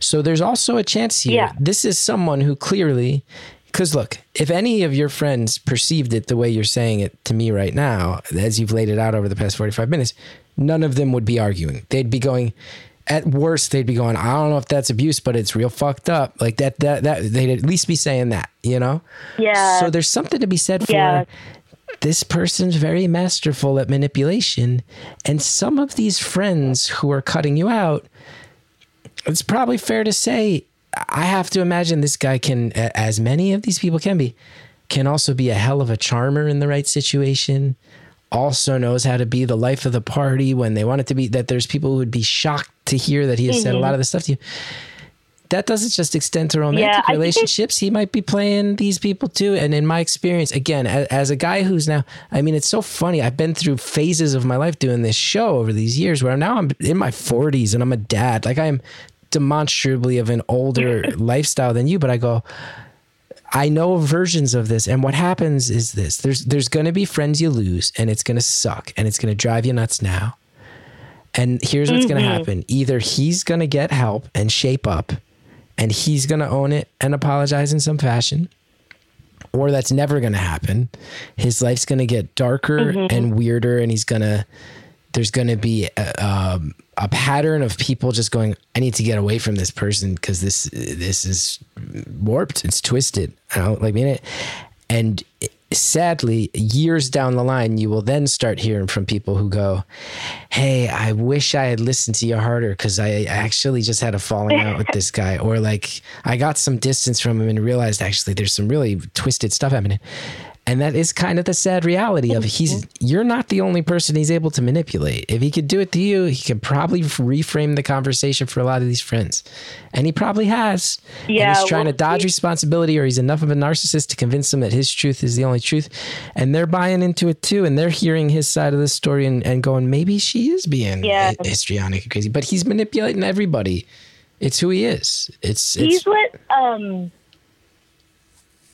So there's also a chance here. Yeah. This is someone who clearly, because look, if any of your friends perceived it the way you're saying it to me right now, as you've laid it out over the past 45 minutes, none of them would be arguing. They'd be going, at worst, they'd be going, I don't know if that's abuse, but it's real fucked up. Like that, that, that, they'd at least be saying that, you know? Yeah. So there's something to be said for Yeah. This person's very masterful at manipulation. And some of these friends who are cutting you out, it's probably fair to say, I have to imagine this guy can, as many of these people can be, can also be a hell of a charmer in the right situation. Also knows how to be the life of the party when they want it to be. That there's people who would be shocked to hear that he has said a mm-hmm. lot of this stuff to you. That doesn't just extend to romantic Yeah, relationships. He might be playing these people too. And in my experience, again, as, as a guy who's now, I mean, it's so funny. I've been through phases of my life doing this show over these years where now I'm in my 40s and I'm a dad. Like I'm demonstrably of an older lifestyle than you, but I go, I know versions of this, and what happens is this: there's there's going to be friends you lose, and it's going to suck, and it's going to drive you nuts now. And here's what's going to happen: either he's going to get help and shape up, and he's going to own it and apologize in some fashion, or that's never going to happen. His life's going to get darker and weirder, and he's going to there's going to be a, um, a pattern of people just going, I need to get away from this person because this this is warped, it's twisted. I don't like mean it. And sadly, years down the line, you will then start hearing from people who go, Hey, I wish I had listened to you harder because I actually just had a falling out with this guy. Or like, I got some distance from him and realized actually there's some really twisted stuff happening. And that is kind of the sad reality of he's you're not the only person he's able to manipulate. If he could do it to you, he could probably reframe the conversation for a lot of these friends. And he probably has. And Yeah, he's trying well, to dodge he- responsibility or he's enough of a narcissist to convince them that his truth is the only truth. And they're buying into it too. And they're hearing his side of the story and, and going, maybe she is being Yeah. histrionic and crazy. But he's manipulating everybody. It's who he is. It's, He's what um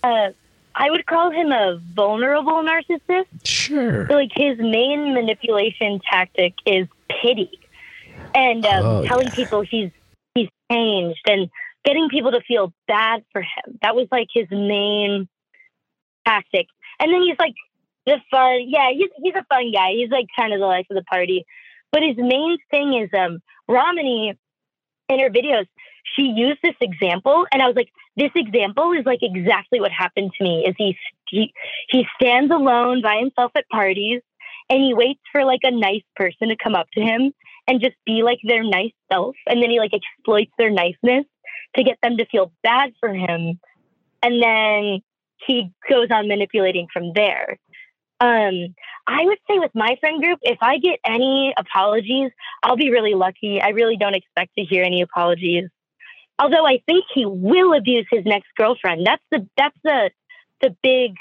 uh I would call him a vulnerable narcissist. sure. So, like his main manipulation tactic is pity and um, Oh, telling yeah. people he's he's changed and getting people to feel bad for him. That was like his main tactic. And then he's like the fun. Yeah, he's he's a fun guy. He's like kind of the life of the party. But his main thing is um Ramani in her videos. She used this example, and I was like, "This example is like exactly what happened to me." Is he he he stands alone by himself at parties, and he waits for like a nice person to come up to him and just be like their nice self, and then he like exploits their niceness to get them to feel bad for him, and then he goes on manipulating from there. Um, I would say with my friend group, if I get any apologies, I'll be really lucky. I really don't expect to hear any apologies. Although I think he will abuse his next girlfriend. That's the that's the the big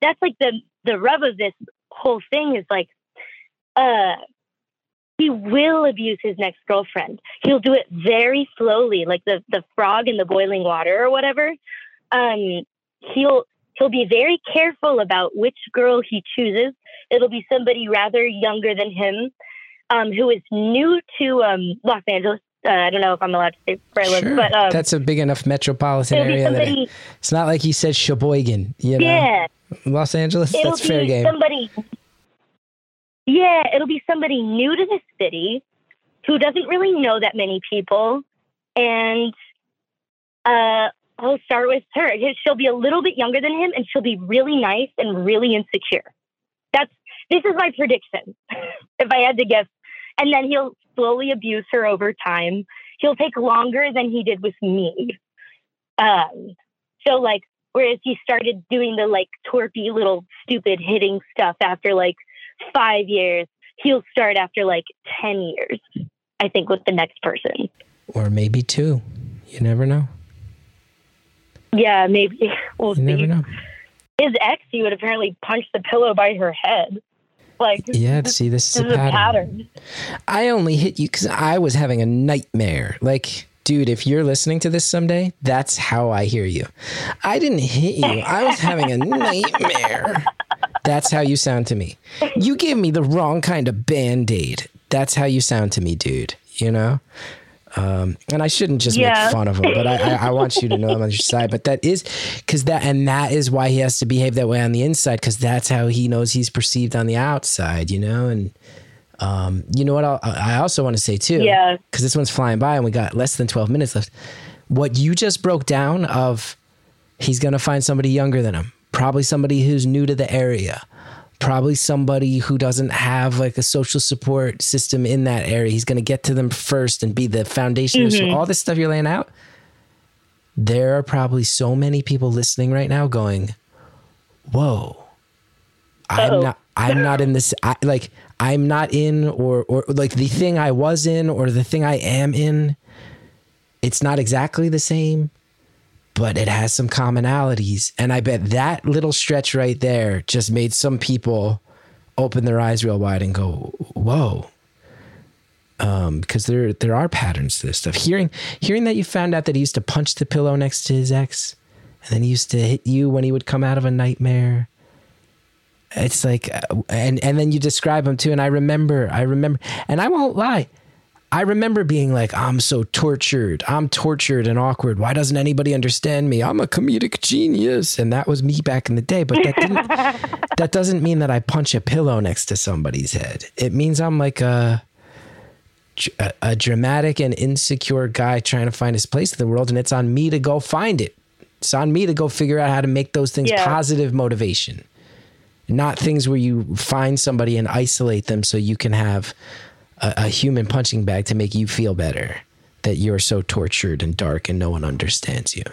that's like the the rub of this whole thing is like uh he will abuse his next girlfriend. He'll do it very slowly, like the the frog in the boiling water or whatever. Um he'll he'll be very careful about which girl he chooses. It'll be somebody rather younger than him, um, who is new to um, Los Angeles. Uh, I don't know if I'm allowed to say where I live, Sure. but um, That's a big enough metropolitan area that somebody. it, it's not like he said Sheboygan, you know? yeah, Los Angeles, it'll that's fair game. somebody. Yeah, it'll be somebody new to the city who doesn't really know that many people, and uh, I'll start with her. She'll be a little bit younger than him, and she'll be really nice and really insecure. That's this is my prediction, if I had to guess. And then he'll slowly abuse her over time. He'll take longer than he did with me. Um, so like, whereas he started doing the like torpy little stupid hitting stuff after like five years, he'll start after like ten years. I think with the next person. Or maybe two. You never know. Yeah, maybe we'll You see. never know. His ex, he would apparently punch the pillow by her head. Like Yeah, this, see, this is this a pattern. pattern. I only hit you because I was having a nightmare. Like, dude, if you're listening to this someday, that's how I hear you. I didn't hit you. I was having a nightmare. That's how you sound to me. You gave me the wrong kind of band aid. That's how you sound to me, dude. You know? Um, and I shouldn't just Yeah. make fun of him, but I, I, I want you to know I'm on your side. But that is because that, and that is why he has to behave that way on the inside because that's how he knows he's perceived on the outside, you know? And, um, you know what? I'll, I also want to say too, Yeah. because this one's flying by and we got less than 12 minutes left. What you just broke down of he's going to find somebody younger than him, probably somebody who's new to the area, probably somebody who doesn't have like a social support system in that area. He's going to get to them first and be the foundation. of So mm-hmm. all this stuff you're laying out, there are probably so many people listening right now going, "Whoa, I'm not. I'm not in this. I, like I'm not in, or or like the thing I was in, or the thing I am in. It's not exactly the same, but it has some commonalities. And I bet that little stretch right there just made some people open their eyes real wide and go, "Whoa." Um, because there there are patterns to this stuff. Hearing hearing that you found out that he used to punch the pillow next to his ex, and then he used to hit you when he would come out of a nightmare. It's like, uh, and and then you describe him too. And I remember, I remember, and I won't lie, I remember being like, I'm so tortured. I'm tortured and awkward. Why doesn't anybody understand me? I'm a comedic genius, and that was me back in the day. But that didn't. that doesn't mean that I punch a pillow next to somebody's head. It means I'm like a a, a dramatic and insecure guy trying to find his place in the world, and it's on me to go find it. It's on me to go figure out how to make those things Yeah. positive motivation, not things where you find somebody and isolate them so you can have a, a human punching bag to make you feel better that you're so tortured and dark and no one understands you.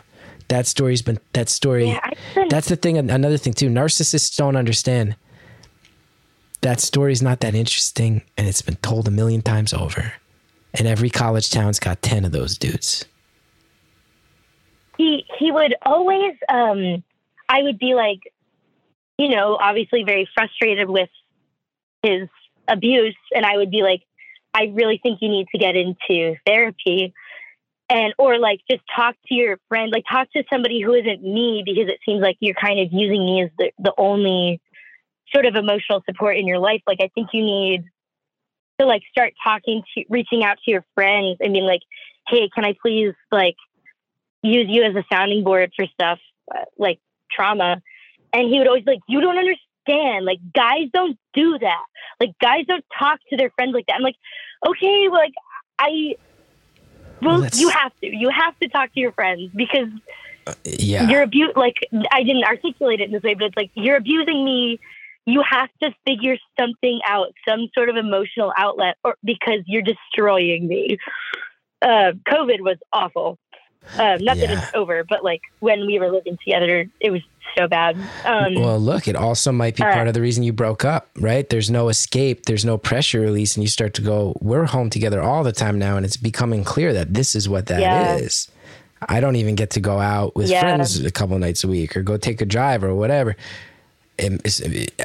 that story's been that story. Yeah, that's the thing. Another thing too. Narcissists don't understand. That story's not that interesting, and it's been told a million times over. And every college town's got ten of those dudes. he he would always um I would be like, you know, obviously very frustrated with his abuse and I would be like, I really think you need to get into therapy and or like just talk to your friend, like talk to somebody who isn't me because it seems like you're kind of using me as the, the only sort of emotional support in your life. Like I think you need to like start talking to reaching out to your friends and being like, Hey, can I please like use you as a sounding board for stuff uh, like trauma. And he would always like, you don't understand. Like guys don't do that. Like guys don't talk to their friends like that. I'm like, okay, well, like I, well, you have to. You have to talk to your friends because Yeah. you're abu Like I didn't articulate it in this way, but it's like you're abusing me. You have to figure something out, some sort of emotional outlet, or because you're destroying me. Uh, COVID was awful. Um, not that it's over, but like when we were living together, it was so bad. Um, well, look, it also might be All part of the reason you broke up, right? There's no escape, there's no pressure release, and you start to go, we're home together all the time now, and it's becoming clear that this is what that is. Yeah. I don't even get to go out with Yeah. friends a couple nights a week or go take a drive or whatever.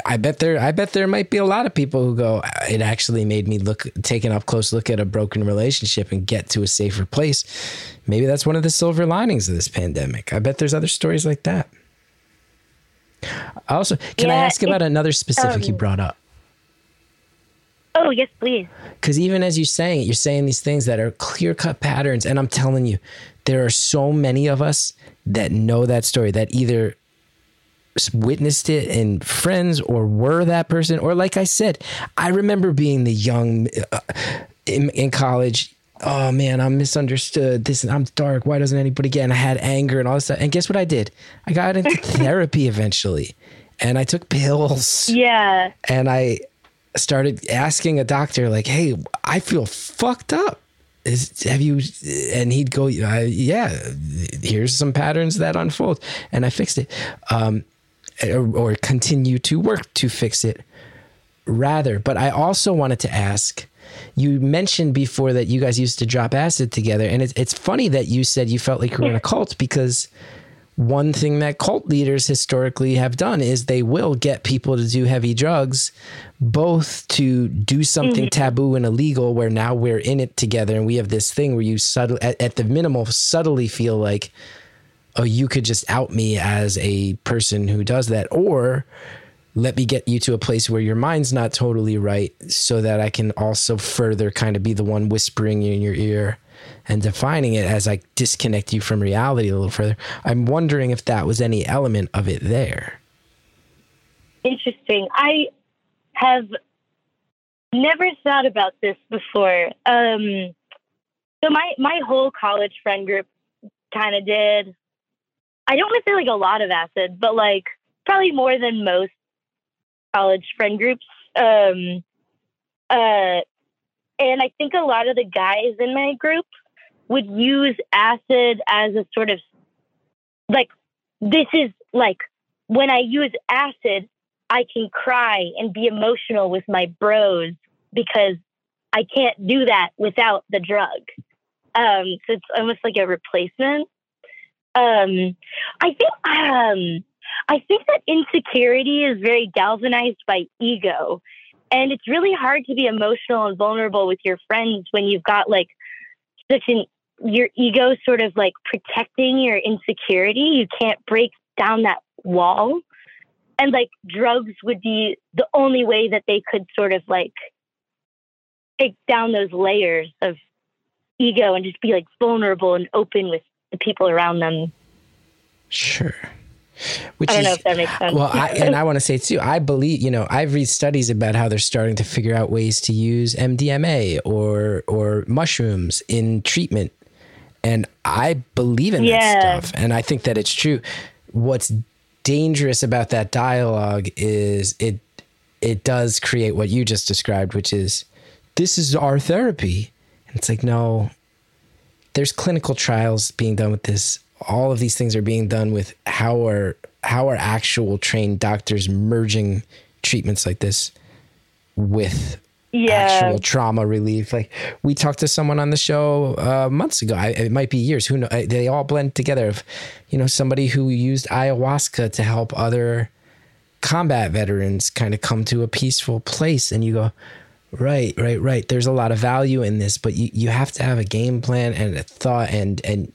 I bet there, I bet there might be a lot of people who go. It actually made me look, take an up close look at a broken relationship and get to a safer place. Maybe that's one of the silver linings of this pandemic. I bet there's other stories like that. Also, can I ask about another specific you um, brought up? oh yes, please. Because even as you're saying it, you're saying these things that are clear cut patterns. And I'm telling you, there are so many of us that know that story that either witnessed it in friends or were that person. Or, like I said, I remember being the young uh, in, in college. Oh man, I'm misunderstood. This I'm dark. Why doesn't anybody get? And I had anger and all this stuff. And guess what I did? I got into therapy eventually, and I took pills Yeah. and I started asking a doctor like, "Hey, I feel fucked up. Is have you?" And he'd go, uh, "Yeah, here's some patterns that unfold," and I fixed it, um, or, or continue to work to fix it. Rather, but I also wanted to ask. You mentioned before that you guys used to drop acid together, and it's it's funny that you said you felt like you were in a cult because one thing that cult leaders historically have done is they will get people to do heavy drugs, both to do something mm-hmm. taboo and illegal, where now we're in it together and we have this thing where you subtle, at, at the minimal, subtly feel like, oh, you could just out me as a person who does that, or let me get you to a place where your mind's not totally right so that I can also further kind of be the one whispering in your ear and defining it as I disconnect you from reality a little further. I'm wondering if that was any element of it there. Interesting. I have never thought about this before. Um, so my my whole college friend group kind of did. I don't want to say like a lot of acid, but like probably more than most college friend groups. Um, uh, and I think a lot of the guys in my group would use acid as a sort of like this is like when I use acid, I can cry and be emotional with my bros because I can't do that without the drug. Um, so it's almost like a replacement. Um, I think um, I think that insecurity is very galvanized by ego, and it's really hard to be emotional and vulnerable with your friends when you've got like such an your ego sort of like protecting your insecurity. You can't break down that wall and like drugs would be the only way that they could sort of like take down those layers of ego and just be like vulnerable and open with the people around them. Sure. Which I don't know is- if that makes sense. Well, I, and I want to say too, I believe, you know, I've read studies about how they're starting to figure out ways to use MDMA or or mushrooms in treatment. And I believe in Yeah. that stuff. And I think that it's true. What's dangerous about that dialogue is it it does create what you just described, which is this is our therapy. And it's like, no, there's clinical trials being done with this all of these things are being done with how are how are actual trained doctors merging treatments like this with Yeah. actual trauma relief. Like we talked to someone on the show uh, months ago. I, it might be years. Who know? They all blend together. Of you know somebody who used ayahuasca to help other combat veterans kind of come to a peaceful place, and you go. Right, right, right. There's a lot of value in this, but you, you have to have a game plan and a thought and and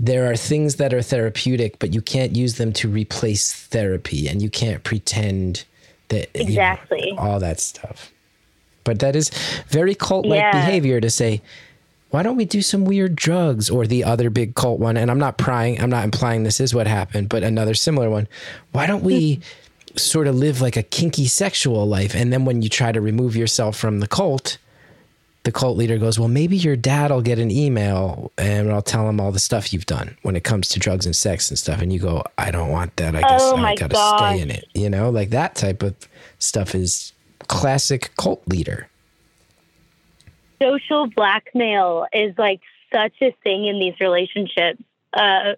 there are things that are therapeutic, but you can't use them to replace therapy and you can't pretend that you know, Exactly. all that stuff. But that is very cult like Yeah. behavior to say, why don't we do some weird drugs? Or the other big cult one, and I'm not prying, I'm not implying this is what happened, but another similar one. Why don't we sort of live like a kinky sexual life? And then when you try to remove yourself from the cult, the cult leader goes, Well, maybe your dad will get an email and I'll tell him all the stuff you've done when it comes to drugs and sex and stuff. And you go, I don't want that. I guess Oh I gotta gosh. stay in it. You know, like that type of stuff is classic cult leader. social blackmail is like such a thing in these relationships. Uh,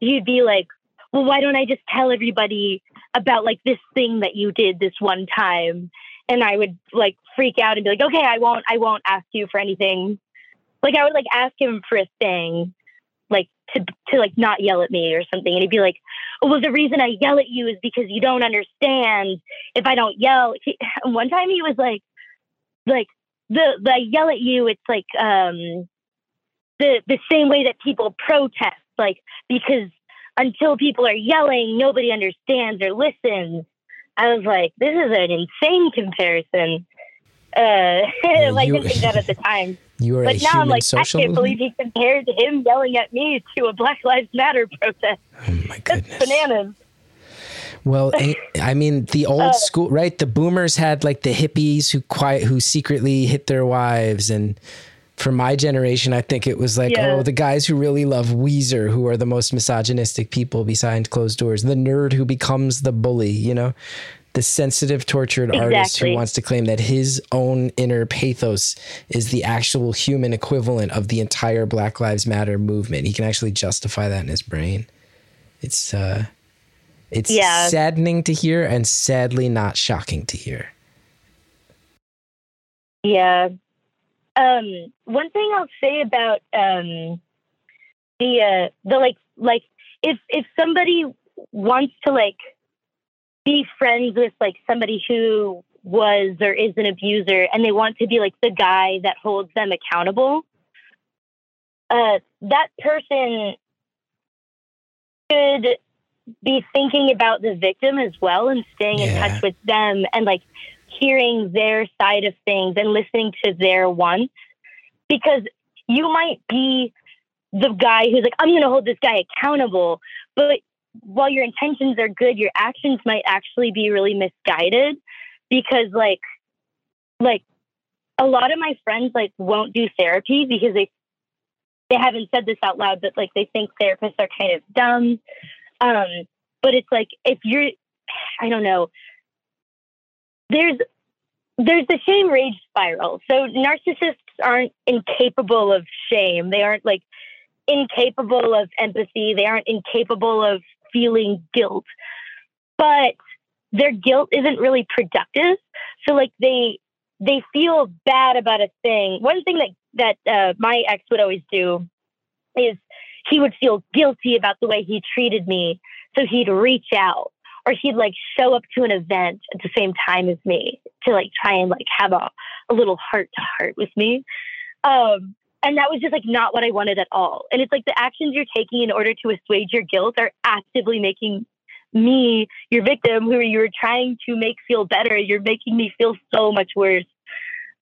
you'd be like, well, why don't I just tell everybody about like this thing that you did this one time? And I would like freak out and be like, okay, I won't, I won't ask you for anything. Like I would like ask him for a thing, like to to like not yell at me or something, and he'd be like, oh, well, the reason I yell at you is because you don't understand. If I don't yell, he, one time he was like, like the the I yell at you, it's like um the the same way that people protest, like because until people are yelling, nobody understands or listens. I was like, this is an insane comparison. Uh, like you- didn't think that at the time, You are a but now I'm like, I can't believe he compared him yelling at me to a Black Lives Matter protest. Oh my That's goodness. bananas. Well, I mean, the Uh, old school, right? The boomers had like the hippies who quiet, who secretly hit their wives, and for my generation, I think it was like, Yeah. oh, the guys who really love Weezer, who are the most misogynistic people behind closed doors, the nerd who becomes the bully, you know, the sensitive, tortured artist who wants to claim that his own inner pathos is the actual human equivalent of the entire Black Lives Matter movement. He can actually justify that in his brain. It's uh, it's Yeah. saddening to hear and sadly not shocking to hear. Yeah. Um, one thing I'll say about um, the uh, the like like if if somebody wants to like be friends with like somebody who was or is an abuser and they want to be like the guy that holds them accountable, uh, that person should be thinking about the victim as well and staying in touch with them and like hearing their side of things and listening to their wants. Because you might be the guy who's like i'm going to hold this guy accountable but while your intentions are good your actions might actually be really misguided because like like a lot of my friends like won't do therapy because they they haven't said this out loud but like they think therapists are kind of dumb. Um but it's like if you're i don't know there's there's the shame rage spiral. So narcissists aren't incapable of shame. They aren't like incapable of empathy. They aren't incapable of feeling guilt. But their guilt isn't really productive. So like they they feel bad about a thing. One thing that that uh, my ex would always do is he would feel guilty about the way he treated me, so he'd reach out or he'd like show up to an event at the same time as me to like try and like have a, a little heart to heart with me. Um, and that was just like not what I wanted at all. And it's like the actions you're taking in order to assuage your guilt are actively making me, your victim, who you were trying to make feel better, you're making me feel so much worse.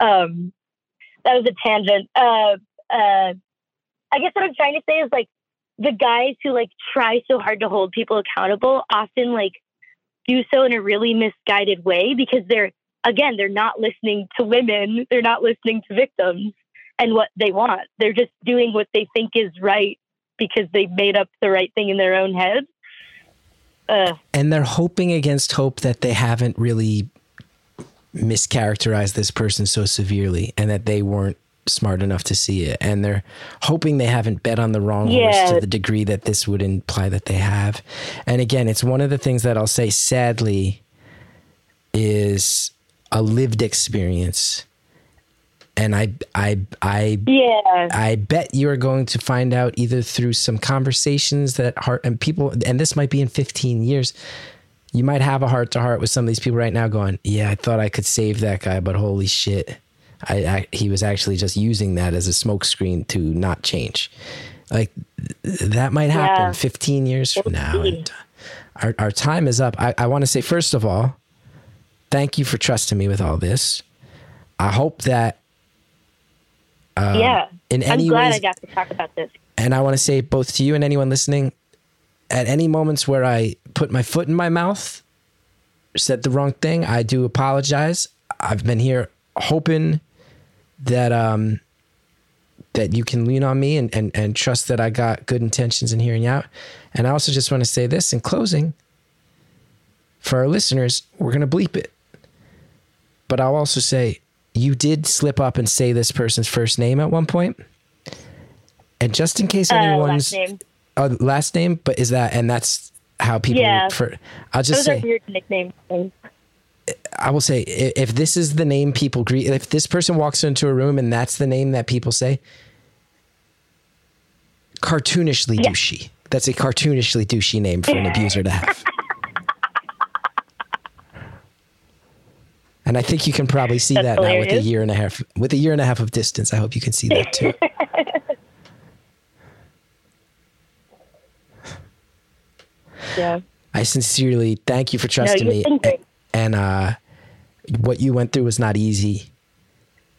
Um, that was a tangent. Uh, uh, I guess what I'm trying to say is like the guys who like try so hard to hold people accountable often like do so in a really misguided way because they're again they're not listening to women. They're not listening to victims and what they want. They're just doing what they think is right because they've made up the right thing in their own head uh, And they're hoping against hope that they haven't really mischaracterized this person so severely and that they weren't smart enough to see it and they're hoping they haven't bet on the wrong horse to the degree that this would imply that they have. And again, it's one of the things that I'll say sadly is a lived experience. And I I I Yeah. I bet you are going to find out either through some conversations that heart and people, and this might be in 15 years. You might have a heart to heart with some of these people right now going, Yeah, I thought I could save that guy, but holy shit. I, I he was actually just using that as a smokescreen to not change. Like that might happen Yeah. 15 years from now. And our, our time is up. I, I want to say, first of all, thank you for trusting me with all this. I hope that yeah. Um, in I'm glad ways, I got to talk about this. and I want to say both to you and anyone listening, at any moments where I put my foot in my mouth, said the wrong thing, I do apologize. I've been here hoping that um that you can lean on me and, and, and trust that I got good intentions in hearing you out. And I also just want to say this in closing. For our listeners, we're gonna bleep it. But I'll also say you did slip up and say this person's first name at one point. And just in case Uh, anyone's last name. Oh, last name, but is that and that's how people Yeah. for I'll just Those are say weird nickname things. I will say if this is the name people greet if this person walks into a room and that's the name that people say cartoonishly Yeah. douchey. That's a cartoonishly douchey name for an abuser to have. And I think you can probably see That's that now with a year and a half with a year and a half of distance. I hope you can see that too. Yeah. I sincerely thank you for trusting you've me. And uh, what you went through was not easy.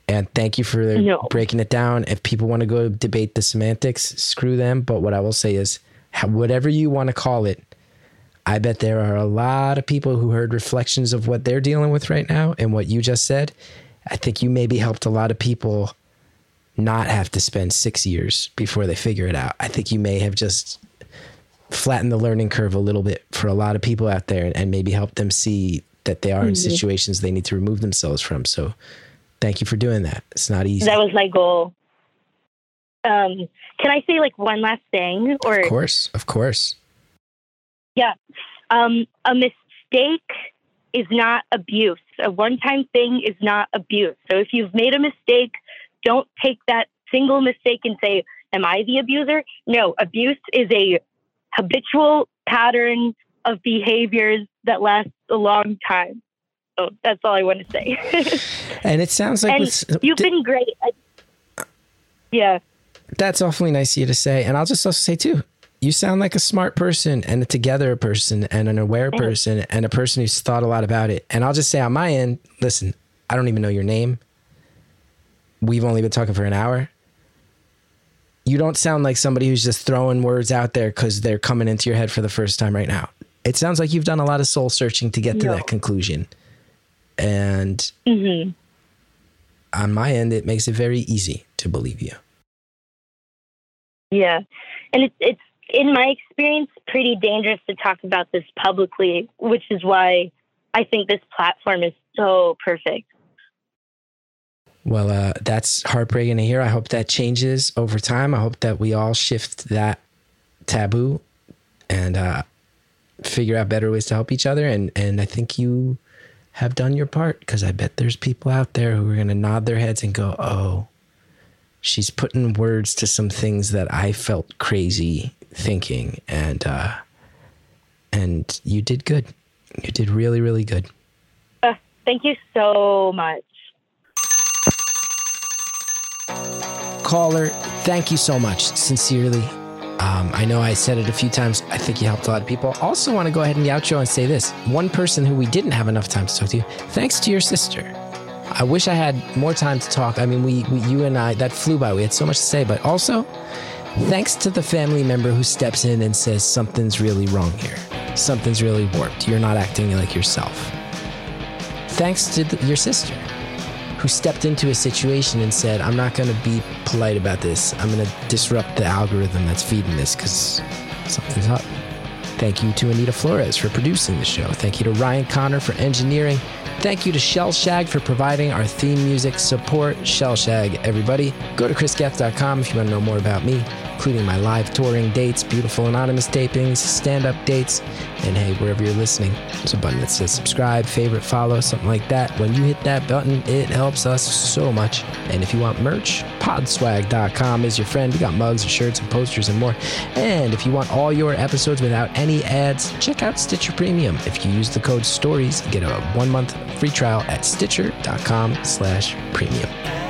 And thank you for No. breaking it down. If people want to go debate the semantics, screw them. But what I will say is, whatever you want to call it, I bet there are a lot of people who heard reflections of what they're dealing with right now and what you just said. I think you maybe helped a lot of people not have to spend six years before they figure it out. I think you may have just flattened the learning curve a little bit for a lot of people out there and maybe helped them see that they are in situations they need to remove themselves from. So thank you for doing that. It's not easy. That was my goal. Um, can I say like one last thing? Or of course, of course. yeah, um, a mistake is not abuse. A one-time thing is not abuse. So if you've made a mistake, don't take that single mistake and say, "Am I the abuser?" No, abuse is a habitual pattern of behaviors that lasts a long time. So that's all I want to say. And it sounds like with, uh, you've been great. I- yeah. that's awfully nice of you to say. And I'll just also say too, you sound like a smart person and a together person and an aware person and a person who's thought a lot about it. And I'll just say on my end, listen, I don't even know your name. We've only been talking for an hour. You don't sound like somebody who's just throwing words out there because they're coming into your head for the first time right now. It sounds like you've done a lot of soul searching to get to No. that conclusion. And hmm on my end, it makes it very easy to believe you. Yeah, and it's it's in my experience pretty dangerous to talk about this publicly, which is why I think this platform is so perfect. Well, uh, that's heartbreaking to hear. I hope that changes over time. I hope that we all shift that taboo and uh, figure out better ways to help each other. And and I think you have done your part because I bet there's people out there who are going to nod their heads and go, "Oh, she's putting words to some things that I felt crazy thinking." And uh, and you did good. You did really, really good. Uh, thank you so much. caller, thank you so much. Sincerely. Um, I know I said it a few times. I think you helped a lot of people. Also, want to go ahead in the outro and say this one person who we didn't have enough time to talk to, thanks to your sister. I wish I had more time to talk. I mean, we, we you and I, that flew by. We had so much to say, but also, thanks to the family member who steps in and says, something's really wrong here. Something's really warped. You're not acting like yourself. Thanks to the, your sister who stepped into a situation and said, I'm not going to be polite about this. I'm going to disrupt the algorithm that's feeding this because something's up. Thank you to Anita Flores for producing the show. Thank you to Ryan Connor for engineering. Thank you to Shellshag for providing our theme music. Support Shellshag, everybody. Go to chrisgethard.com if you want to know more about me, including my live touring dates, beautiful anonymous tapings, stand up dates, and hey, wherever you're listening, there's a button that says subscribe, favorite, follow, something like that. When you hit that button, it helps us so much. And if you want merch, podswag.com is your friend. We got mugs and shirts and posters and more. And if you want all your episodes without any ads, check out Stitcher Premium. If you use the code STORIES, get a one month free trial at stitcher.com slash premium.